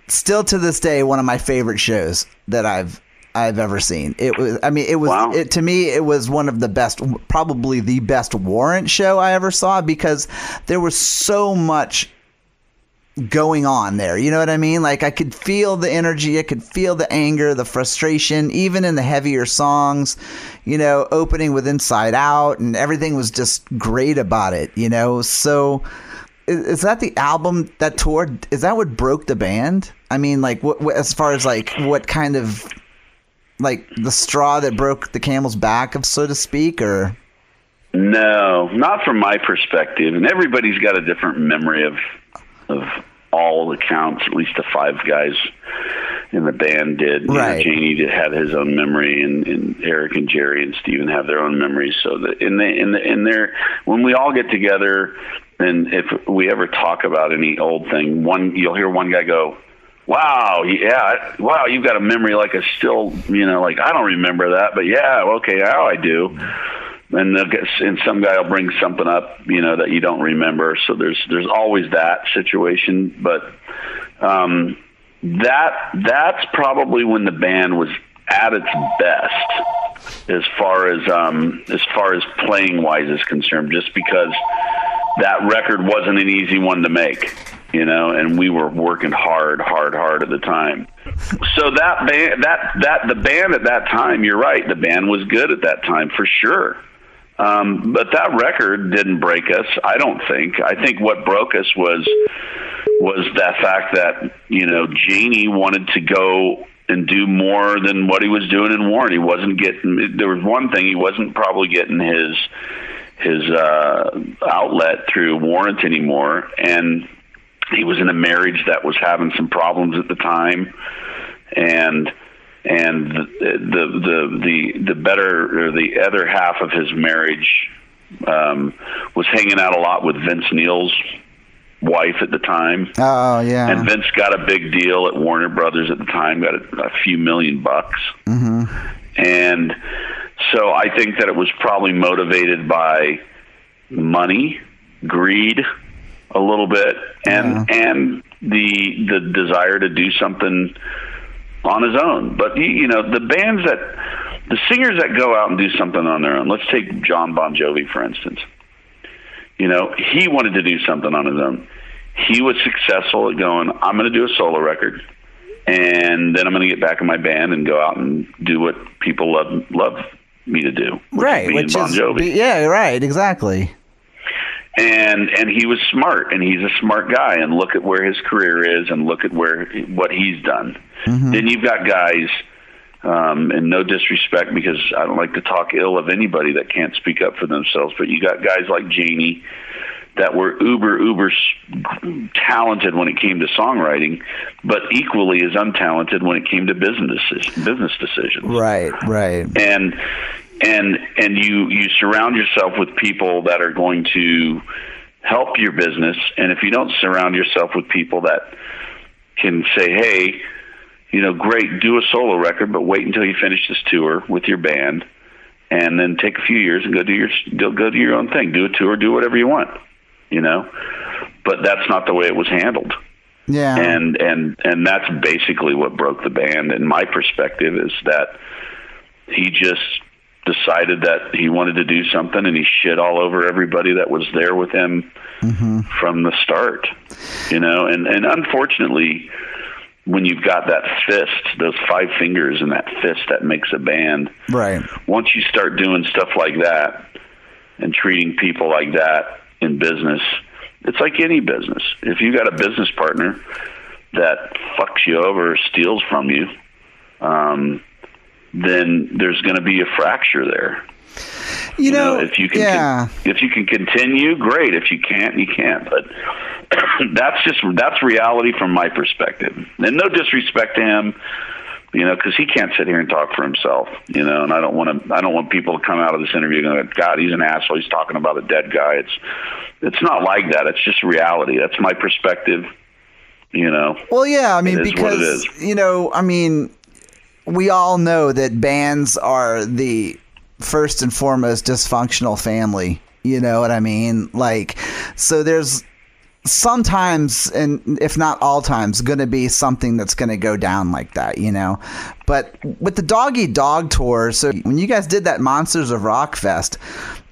Still to this day, one of my favorite shows that I've I've ever seen. It was, I mean, it was Wow. it to me. It was one of the best, probably the best Warrant show I ever saw because there was so much going on there. You know what I mean? Like I could feel the energy, I could feel the anger, the frustration, even in the heavier songs, you know, opening with Inside Out and everything was just great about it, you know? So is, that the album that toured? Is that what broke the band? I mean, like what, what as far as like what kind of like the straw that broke the camel's back of so to speak or? No not from my perspective. And everybody's got a different memory of of all accounts at least the five guys in the band did. You know, Right. Jani did have his own memory and, and Eric and Jerry and Steven have their own memories. So that in the in the in their when we all get together and if we ever talk about any old thing one you'll hear one guy go Wow, yeah, wow, you've got a memory like a still, you know, like I don't remember that, but yeah, okay, now I do. And they'll get, and some guy will bring something up, you know, that you don't remember. So there's there's always that situation, but um, that that's probably when the band was at its best as far as um, as far as playing wise is concerned. Just because that record wasn't an easy one to make, you know, and we were working hard, hard, hard at the time. So that band, that that the band at that time, you're right, the band was good at that time for sure. Um, but that record didn't break us. I don't think. I think what broke us was was that fact that you know Jani wanted to go and do more than what he was doing in Warrant. He wasn't getting. There was one thing he wasn't probably getting his his uh, outlet through Warrant anymore, and he was in a marriage that was having some problems at the time, and and the the the the, the better or the other half of his marriage um, was hanging out a lot with Vince Neil's wife at the time. Oh yeah. And Vince got a big deal at Warner Brothers at the time, got a, a few million bucks. hmm And so I think that it was probably motivated by money, greed, a little bit, and and the the desire to do something on his own. But you, you know, the bands that the singers that go out and do something on their own. Let's take John Bon Jovi for instance. You know, he wanted to do something on his own. He was successful at going, I'm going to do a solo record and then I'm going to get back in my band and go out and do what people love love me to do. Which right, is which bon is Jovi. yeah, right, exactly. And and he was smart and he's a smart guy and look at where his career is and look at where what he's done. Then you've got guys um and no disrespect because I don't like to talk ill of anybody that can't speak up for themselves but you got guys like Jani that were uber uber talented when it came to songwriting but equally as untalented when it came to business business decisions. Right, right. and and and you you surround yourself with people that are going to help your business. And if you don't surround yourself with people that can say hey you know great do a solo record but wait until you finish this tour with your band and then take a few years and go do your go, go do your own thing. Do a tour do whatever you want you know? But that's not the way it was handled. Yeah. and and and that's basically what broke the band in my perspective is that he just decided that he wanted to do something and he shit all over everybody that was there with him from the start you know and and unfortunately when you've got that fist those five fingers and that fist that makes a band right. once you start doing stuff like that and treating people like that in business, it's like any business. If you got a business partner that fucks you over or steals from you, um, then there's going to be a fracture there. You, know, if you can, yeah. if you can continue, great. If you can't, you can't. But that's just that's reality from my perspective. And no disrespect to him, you know, because he can't sit here and talk for himself, you know. And I don't want to. I don't want people to come out of this interview going, "God, he's an asshole. He's talking about a dead guy." It's it's not like that. It's just reality. That's my perspective. You know. Well, yeah, I mean, It is what it because you know, I mean, we all know that bands are the first and foremost dysfunctional family. You know what I mean? Like, so there's sometimes, and if not all times, going to be something that's going to go down like that. You know, but with the Dog Eat Dog tour, so when you guys did that Monsters of Rock Fest.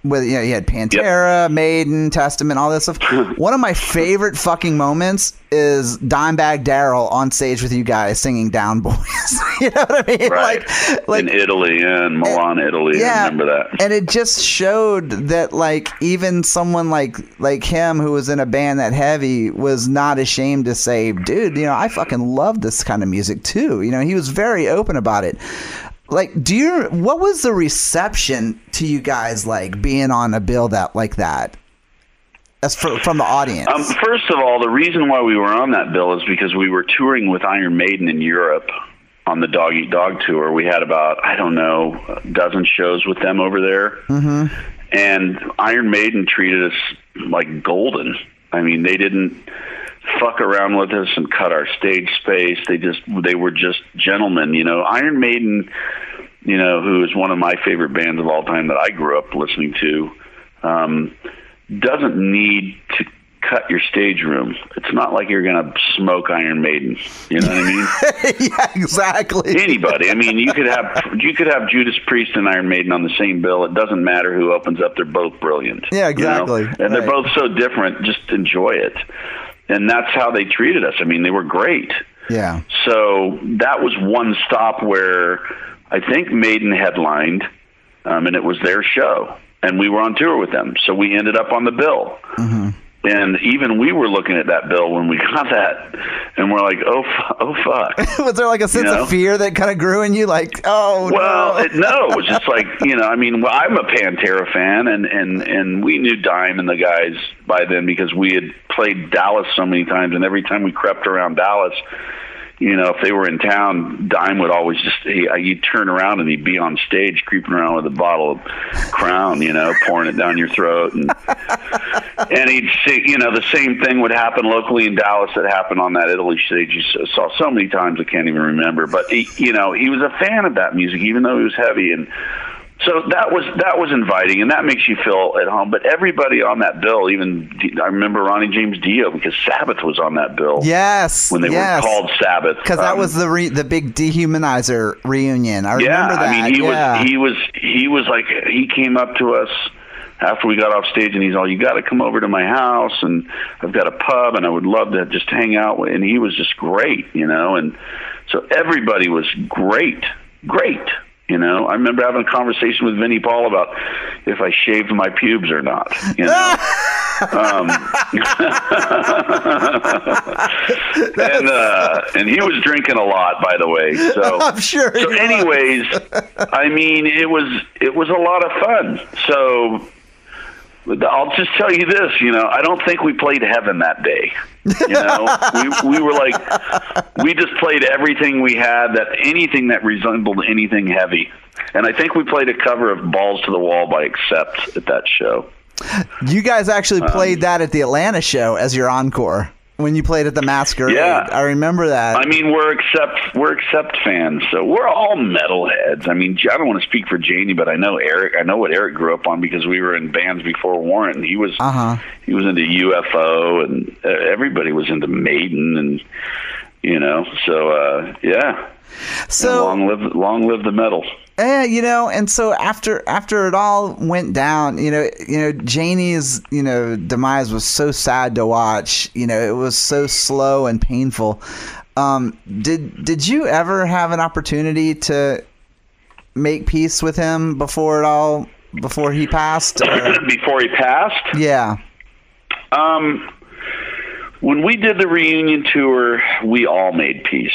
With you know, you had Pantera, Maiden, Testament, all this stuff. One of my favorite fucking moments is Dimebag Darrell on stage with you guys singing "Down Boys." you know what I mean? Right. Like, like in Italy, in Milan, Italy. yeah, I remember that. And it just showed that like even someone like like him who was in a band that heavy was not ashamed to say, "Dude, you know, I fucking love this kind of music too." You know, he was very open about it. Like, do you what was the reception to you guys like being on a bill that like that? As for, from the audience. Um, first of all, the reason why we were on that bill is because we were touring with Iron Maiden in Europe on the Dog Eat Dog tour. We had about I don't know a dozen shows with them over there, mm-hmm. and Iron Maiden treated us like golden. I mean, they didn't fuck around with us and cut our stage space. They just they were just gentlemen. You know, Iron Maiden. You know, who is one of my favorite bands of all time that I grew up listening to. Um, doesn't need to cut your stage room. It's not like you're going to smoke Iron Maiden. You know what I mean? yeah, exactly. Anybody. I mean, you could have you could have Judas Priest and Iron Maiden on the same bill. It doesn't matter who opens up. They're both brilliant. Yeah, you know? exactly. And they're both so different. Just enjoy it. And that's how they treated us. I mean, they were great. Yeah. So that was one stop where I think Maiden headlined, um, and it was their show, and we were on tour with them. So we ended up on the bill. Mm-hmm. And even we were looking at that bill when we got that, and we're like, "Oh, oh, fuck!" was there like a sense know? of fear that kind of grew in you? Like, oh Well, no. it, no, it was just like you know. I mean, well, I'm a Pantera fan, and and and we knew Dime and the guys by then because we had played Dallas so many times, and every time we crept around Dallas, you know, if they were in town, Dime would always just he, uh, he'd turn around and he'd be on stage creeping around with a bottle of Crown, you know, pouring it down your throat, and and he'd see, you know, the same thing would happen locally in Dallas that happened on that Italy stage you saw so many times I can't even remember. But he, you know, he was a fan of that music, even though he was heavy, and so that was that was inviting, and that makes you feel at home. But everybody on that bill, even I remember Ronnie James Dio because Sabbath was on that bill yes. when they yes. were called Sabbath Because that Um, was the re- the big dehumanizer reunion. I yeah, remember that. I mean, he yeah. was he was he was like he came up to us after we got off stage, and he's all, "You got to come over to my house, and I've got a pub, and I would love to just hang out." with And he was just great, you know. And So everybody was great, great. You know, I remember having a conversation with Vinnie Paul about if I shaved my pubes or not. You know, um, and uh, and he was drinking a lot, by the way. So I'm sure. So, anyways, I mean, it was it was a lot of fun. So I'll just tell you this, you know, I don't think we played heaven that day. You know, we we were like we just played everything we had that anything that resembled anything heavy. And I think we played a cover of Balls to the Wall by Accept at that show. You guys actually played um, that at the Atlanta show as your encore when you played at the Masquerade. Yeah, I remember that. I mean, we're accept we're accept fans, so we're all metalheads. I mean, I don't want to speak for Jani, but I know Eric. I know what Eric grew up on because we were in bands before Warrant. He was uh-huh. he was into UFO, and uh, everybody was into Maiden, and you know, so uh, yeah. So and long live long live the metal. Yeah, you know, and so after after it all went down, you know, you know, Jani's you know demise was so sad to watch. You know, it was so slow and painful. Um, did did you ever have an opportunity to make peace with him before it all before he passed? before he passed? Yeah. Um, when we did the reunion tour, we all made peace.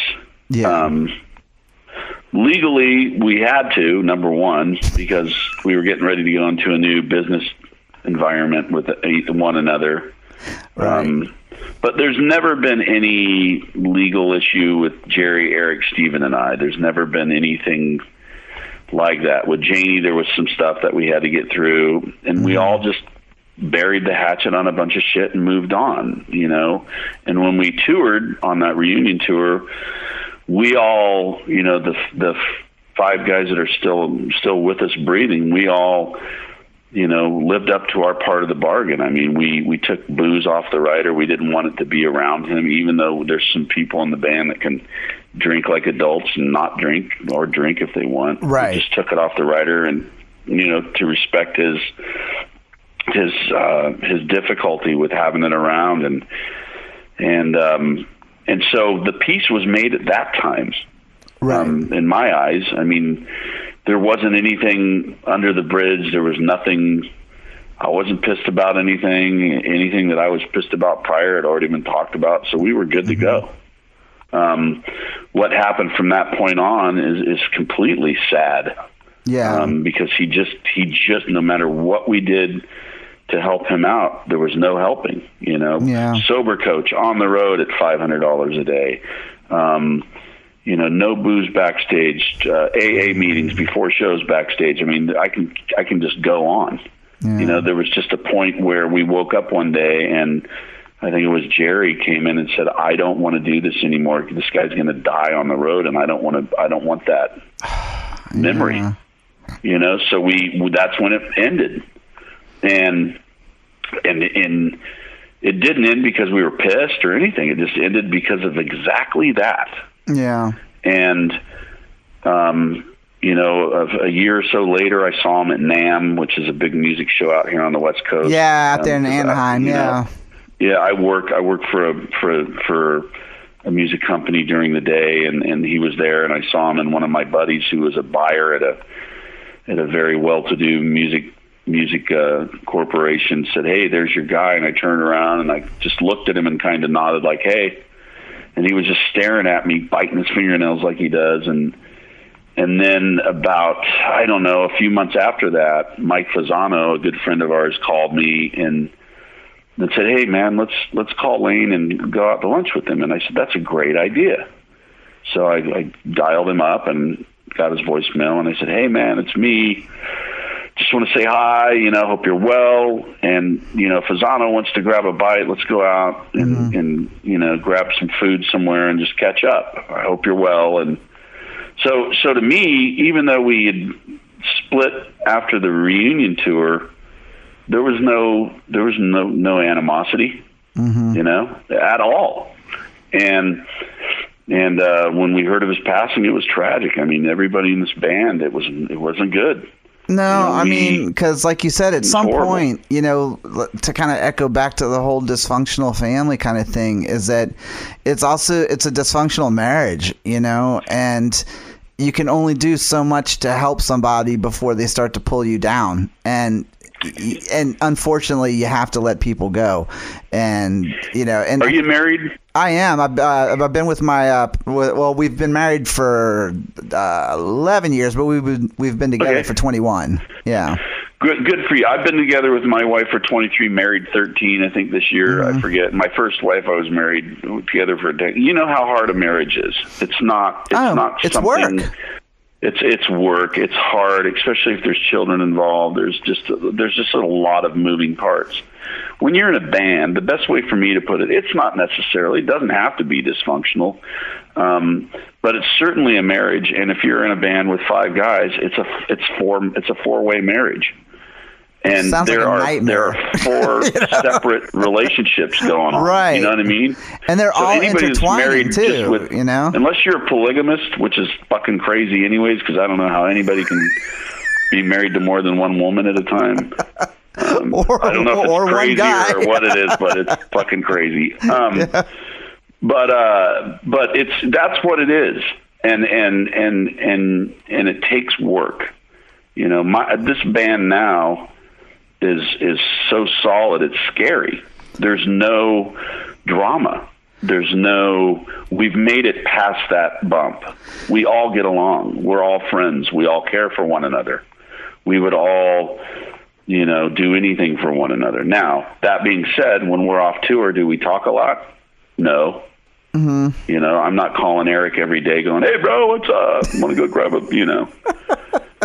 Yeah. Um, legally we had to number one because we were getting ready to go into a new business environment with one another right. um, but there's never been any legal issue with jerry eric steven and i there's never been anything like that with jani there was some stuff that we had to get through and mm-hmm. we all just buried the hatchet on a bunch of shit and moved on you know and when we toured on that reunion tour we all, you know, the the five guys that are still still with us breathing, we all you know lived up to our part of the bargain. I mean we we took booze off the rider. We didn't want it to be around him even though there's some people in the band that can drink like adults and not drink or drink if they want. Right. we just took it off the rider and you know to respect his his uh his difficulty with having it around and and um and so the peace was made at that time. Right. Um, in my eyes, I mean, there wasn't anything under the bridge. There was nothing. I wasn't pissed about anything. Anything that I was pissed about prior had already been talked about, so we were good mm-hmm. to go. Um, what happened from that point on is is completely sad. Yeah. Um, because he just he just no matter what we did to help him out, there was no helping. You know, yeah. sober coach on the road at five hundred dollars a day. Um, you know, no booze backstage, uh, AA meetings before shows backstage. I mean, I can I can just go on. Yeah. You know, there was just a point where we woke up one day and I think it was Jerry came in and said, "I don't want to do this anymore. This guy's going to die on the road, and I don't want to. I don't want that memory." Yeah. You know, so we that's when it ended and and and it didn't end because we were pissed or anything. It just ended because of exactly that. Yeah. And um, you know, a, a year or so later, I saw him at NAMM, which is a big music show out here on the West Coast. Yeah, out there in um, Anaheim. I, yeah. Know, yeah, I work. I work for a for a, for a music company during the day, and and he was there, and I saw him, and one of my buddies who was a buyer at a at a very well-to-do music music uh, corporation said, "Hey, there's your guy," and I turned around and I just looked at him and kind of nodded like, "Hey," and he was just staring at me, biting his fingernails like he does, and and then about I don't know a few months after that, Mike Fasano, a good friend of ours, called me and and said, "Hey, man, let's let's call Lane and go out to lunch with him." And I said, "That's a great idea." So I, I dialed him up and got his voicemail, and I said, "Hey, man, it's me." Just want to say hi. You know, hope you're well. And you know, if Fasano wants to grab a bite, let's go out and, mm-hmm. and you know grab some food somewhere and just catch up. I hope you're well. And so, so to me, even though we had split after the reunion tour, there was no there was no no animosity, mm-hmm. you know, at all. And and uh, when we heard of his passing, it was tragic. I mean, everybody in this band, it was it wasn't good No, I mean, because like you said, at some horrible. point, you know, to kind of echo back to the whole dysfunctional family kind of thing, is that it's also it's a dysfunctional marriage, you know, and you can only do so much to help somebody before they start to pull you down, and and unfortunately, you have to let people go, and you know, and Are you married? I am. I've, uh, I've been with my uh, well, we've been married for uh, eleven years, but we've been, we've been together Okay. for twenty one. Yeah. Good, good for you. I've been together with my wife for 23, married 13, I think this year. Mm-hmm. I forget. My first wife, I was married together for a decade. You know how hard a marriage is. It's not. It's Oh, not it's something. work. It's it's work. It's hard, especially if there's children involved. There's just there's just a lot of moving parts. When you're in a band, the best way for me to put it, it's not necessarily. It doesn't have to be dysfunctional, um, but it's certainly a marriage. And if you're in a band with five guys, it's a it's four it's a four way marriage. And Sounds like there a are nightmare. there are four separate relationships going on. Right. You know what I mean? And they're all anybody that's married too, just with- you know? Unless you're a polygamist, which is fucking crazy, anyways, because I don't know how anybody can be married to more than one woman at a time. Um, Or- I don't know if it's crazy guy. or what it is, but it's fucking crazy. Um, But uh, but it's that's what it is, and and and and and it takes work. You know, my this band now is is so solid. It's scary. There's no drama. There's no. We've made it past that bump. We all get along. We're all friends. We all care for one another. We would all, you know, do anything for one another. Now that being said, when we're off tour, do we talk a lot? No. Mm-hmm. You know, I'm not calling Eric every day going, "Hey, bro, what's up? Want to go grab a?" You know,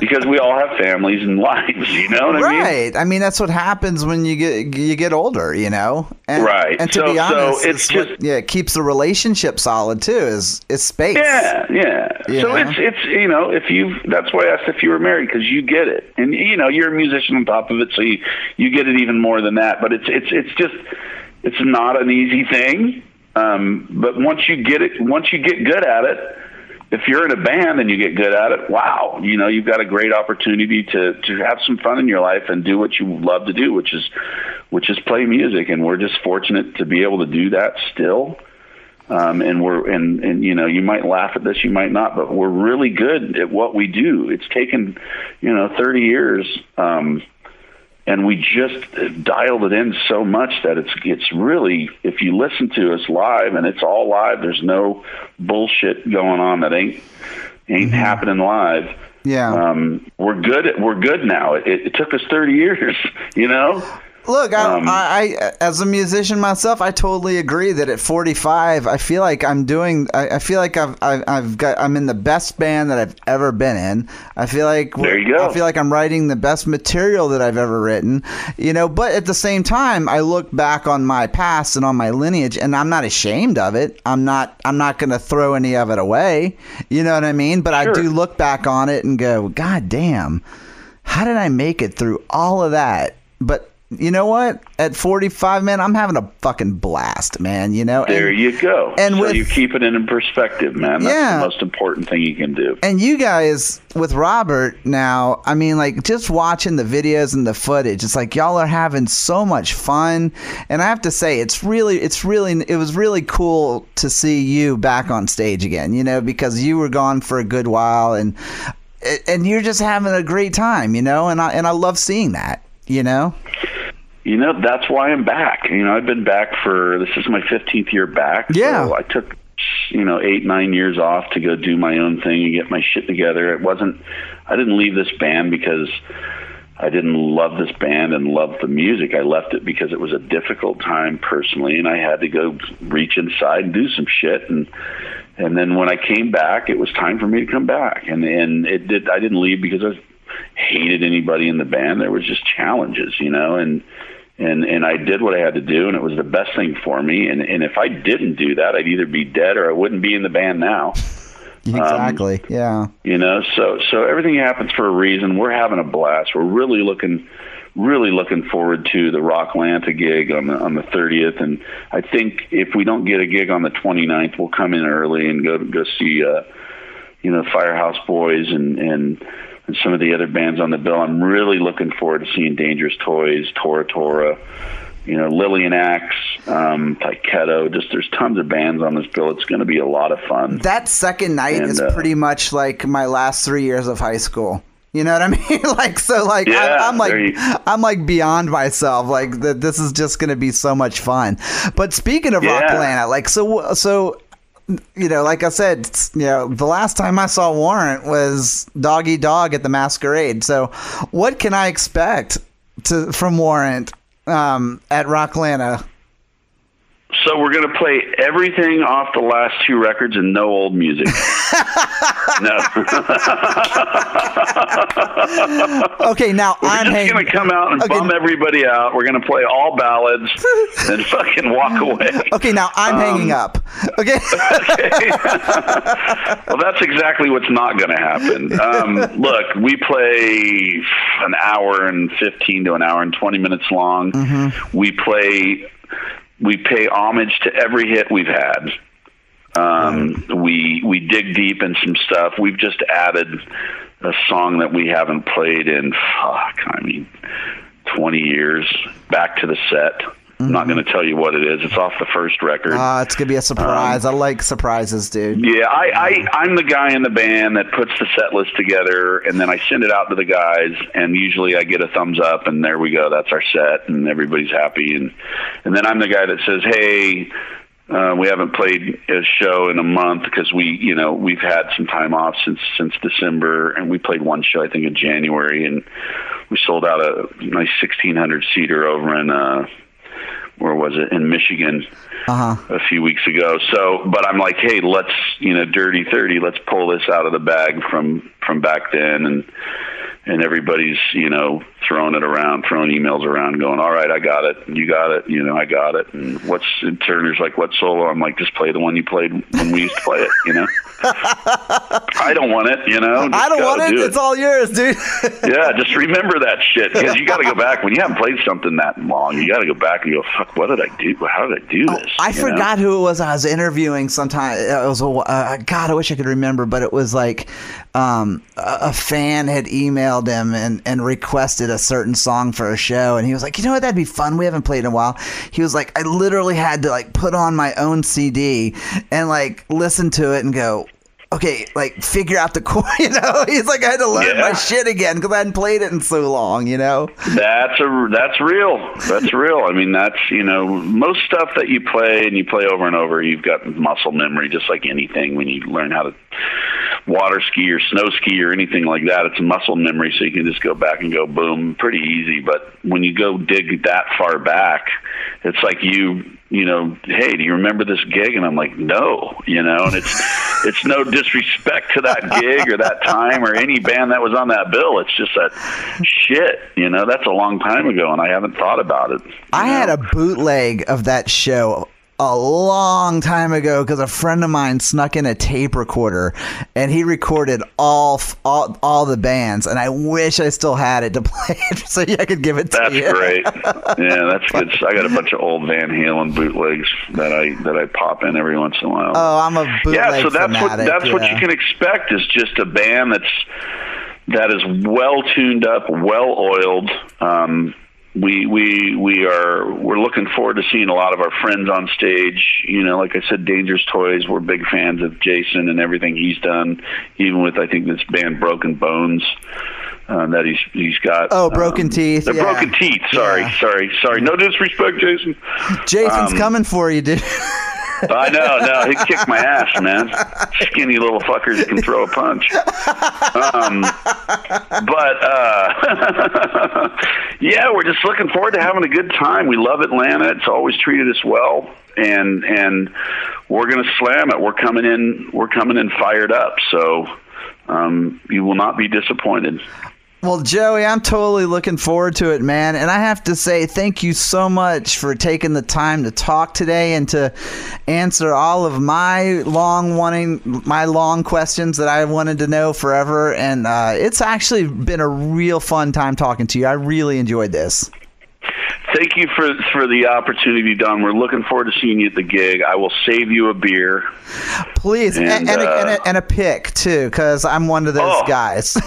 because we all have families and lives. You know what I mean? Right. I mean, that's what happens when you get you get older, you know. And, Right. And to So- be so honest, it's what- yeah, it keeps the relationship solid too. Is is space. Yeah, yeah. You so know? it's it's you know if you that's why I asked if you were married because you get it and you know you're a musician on top of it so you you get it even more than that but it's it's it's just it's not an easy thing um, but once you get it once you get good at it if you're in a band and you get good at it wow you know you've got a great opportunity to to have some fun in your life and do what you love to do which is which is play music and we're just fortunate to be able to do that still um, and we're and and you know you might laugh at this, you might not, but we're really good at what we do. It's taken you know 30 years, um, and we just dialed it in so much that it's it's really if you listen to us live and it's all live, there's no bullshit going on that ain't ain't happening live. Yeah. Um, we're good. At, we're good now. It, it took us 30 years, you know. Look, I, Um, I, I, as a musician myself, I totally agree that at 45, I feel like I'm doing. I, I feel like I've, I've got. I'm in the best band that I've ever been in. I feel like There you go. I feel like I'm writing the best material that I've ever written. You know, but at the same time, I look back on my past and on my lineage, and I'm not ashamed of it. I'm not. I'm not going to throw any of it away. You know what I mean? But I do look back on it and go, God damn how did I make it through all of that? But you know what? At 45, man, I'm having a fucking blast, man. You know, There and, you go. and so with- you keep it in perspective, man. That's Yeah. the most important thing you can do. and you guys with Robert now, I mean, like just watching the videos and the footage, it's like y'all are having so much fun. And I have to say, it's really, it's really, it was really cool to see you back on stage again. You know, because you were gone for a good while, and and you're just having a great time. You know, and I and I love seeing that. You know. You know, that's why I'm back. You know, I've been back for this is my 15th year back. Yeah. So I took you know eight nine years off to go do my own thing and get my shit together. It wasn't. I didn't leave this band because I didn't love this band and love the music. I left it because it was a difficult time personally, and I had to go reach inside and do some shit. And and then when I came back, it was time for me to come back. And and it did. I didn't leave because I hated anybody in the band. There was just challenges, you know, and and and I did what I had to do, and it was the best thing for me. And and if I didn't do that, I'd either be dead or I wouldn't be in the band now. Exactly. yeah. You know, so so everything happens for a reason. We're having a blast. We're really looking really looking forward to the Rocklanta gig on the on the 30th and I think if we don't get a gig on the 29th, we'll come in early and go go see uh you know Firehouse Boys and and and some of the other bands on the bill. I'm really looking forward to seeing Dangerous Toys, Tora Tora, you know, Lillian Axe, um, Tyketto. Just there's tons of bands on this bill. It's going to be a lot of fun. That second night And, is uh, pretty much like my last three years of high school. You know what I mean? like so, like Yeah, I'm, I'm like you- I'm like beyond myself. Like that, this is just going to be so much fun. But speaking of Rock Yeah. Atlanta, like so, so you know, like I said, you know, the last time I saw Warrant was Dog Eat Dog at the Masquerade. So, what can I expect to from Warrant um, at Rocklanta? So we're going to play everything off the last two records and no old music. no. Okay, now We're I'm just going to come out and Okay. bum everybody out. We're going to play all ballads and fucking walk away. Okay, now I'm Um, hanging up. Okay. okay. well, that's exactly what's not going to happen. Um, look, we play an hour and 15 to an hour and 20 minutes long. We play, we pay homage to every hit we've had. Um, we we dig deep in some stuff. We've just added a song that we haven't played in fuck, I mean, 20 years. Back to the set. I'm not going to tell you what it is. It's off the first record. Uh, it's gonna be a surprise. Um, I like surprises, dude. Yeah, I, I I'm the guy in the band that puts the set list together, and then I send it out to the guys, and usually I get a thumbs up, and there we go, that's our set, and everybody's happy, and and then I'm the guy that says, hey. Uh, we haven't played a show in a month because we, you know, we've had some time off since since December, and we played one show I think in January, and we sold out a nice 1600 seater over in uh, where was it in Michigan Uh huh. a few weeks ago. So, but I'm like, hey, let's you know, dirty thirty, let's pull this out of the bag from from back then, and and everybody's you know throwing it around, throwing emails around, going, all right, I got it, you got it, you know, I got it. And what's and Turner's like, what solo? I'm like, just play the one you played when we used to play it, you know. I don't want it, you know. I don't want gotta it. It's all yours, dude. yeah, just remember that shit because you got to go back when you haven't played something that long. You got to go back and go, "Fuck, what did I do? How did I do this?" Oh, I you know? forgot who it was I was interviewing sometime. It was a, uh, God, I wish I could remember, but it was like um, a, a fan had emailed him and, and requested a certain song for a show, and he was like, "You know what? That'd be fun. We haven't played in a while." He was like, "I literally had to like put on my own CD and like listen to it and go." Okay, like figure out the chord, you know. He's like, I had to learn my shit again because I hadn't played it in so long, you know. That's a that's real. That's real. I mean, that's you know most stuff that you play and you play over and over. You've got muscle memory, just like anything. When you learn how to water ski or snow ski or anything like that, it's muscle memory. So you can just go back and go boom, pretty easy. But when you go dig that far back, it's like you you know, hey, do you remember this gig? And I'm like, no, you know, and it's it's no disrespect to that gig or that time or any band that was on that bill. It's just that shit, you know, that's a long time ago, and I haven't thought about it. I know? had a bootleg of that show a long time ago because a friend of mine snuck in a tape recorder and he recorded all all, all the bands and I wish I still had it to play it so I could give it to That's you. great. Yeah, that's good. I got a bunch of old Van Halen bootlegs that I that I pop in every once in a while. Oh, I'm a bootleg yeah, so that's what fanatic, that's what you can expect is just a band that's that is well tuned up, well oiled. Um, we we we are we're looking forward to seeing a lot of our friends on stage. You know, like I said, Dangerous Toys. We're big fans of Jason and everything he's done. Even with I think this band Broken Bones. Uh, that he's he's got. Oh, Broken um, Teeth, The yeah. Broken Teeth. Sorry, Yeah. sorry, sorry. No disrespect, Jason. Jason's um, coming for you, dude. I know, no, he kicked my ass, man. Skinny little fuckers that can throw a punch. Um, but uh, yeah, we're just looking forward to having a good time. We love Atlanta; it's always treated us well, and and we're gonna slam it. We're coming in, we're coming in fired up. So um, you will not be disappointed. Well, Joey, I'm totally looking forward to it, man. And I have to say, thank you so much for taking the time to talk today and to answer all of my long wanting, my long questions that I wanted to know forever. And uh, it's actually been a real fun time talking to you. I really enjoyed this. Thank you for for the opportunity, Don. We're looking forward to seeing you at the gig. I will save you a beer. Please, and, and, and, a, and, a, and a pick too, because I'm one of those Oh. guys.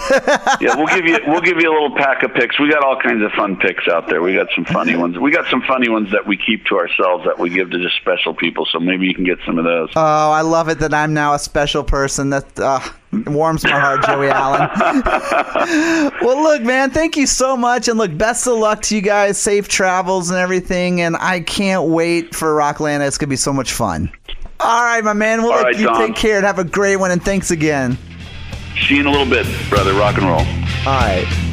Yeah, we'll give you we'll give you a little pack of picks. We got all kinds of fun picks out there. We got some funny ones. We got some funny ones that we keep to ourselves that we give to just special people. So maybe you can get some of those. oh, I love it that I'm now a special person. That uh, warms my heart, Joey Allen. well, look, man, thank you so much, and look, best of luck to you guys. Safe travels and everything, and I can't wait for Rockland. It's gonna be so much fun. All right, my man. Well, All look, right, you take care and have a great one, and thanks again. See you in a little bit, brother. Rock and roll. All right.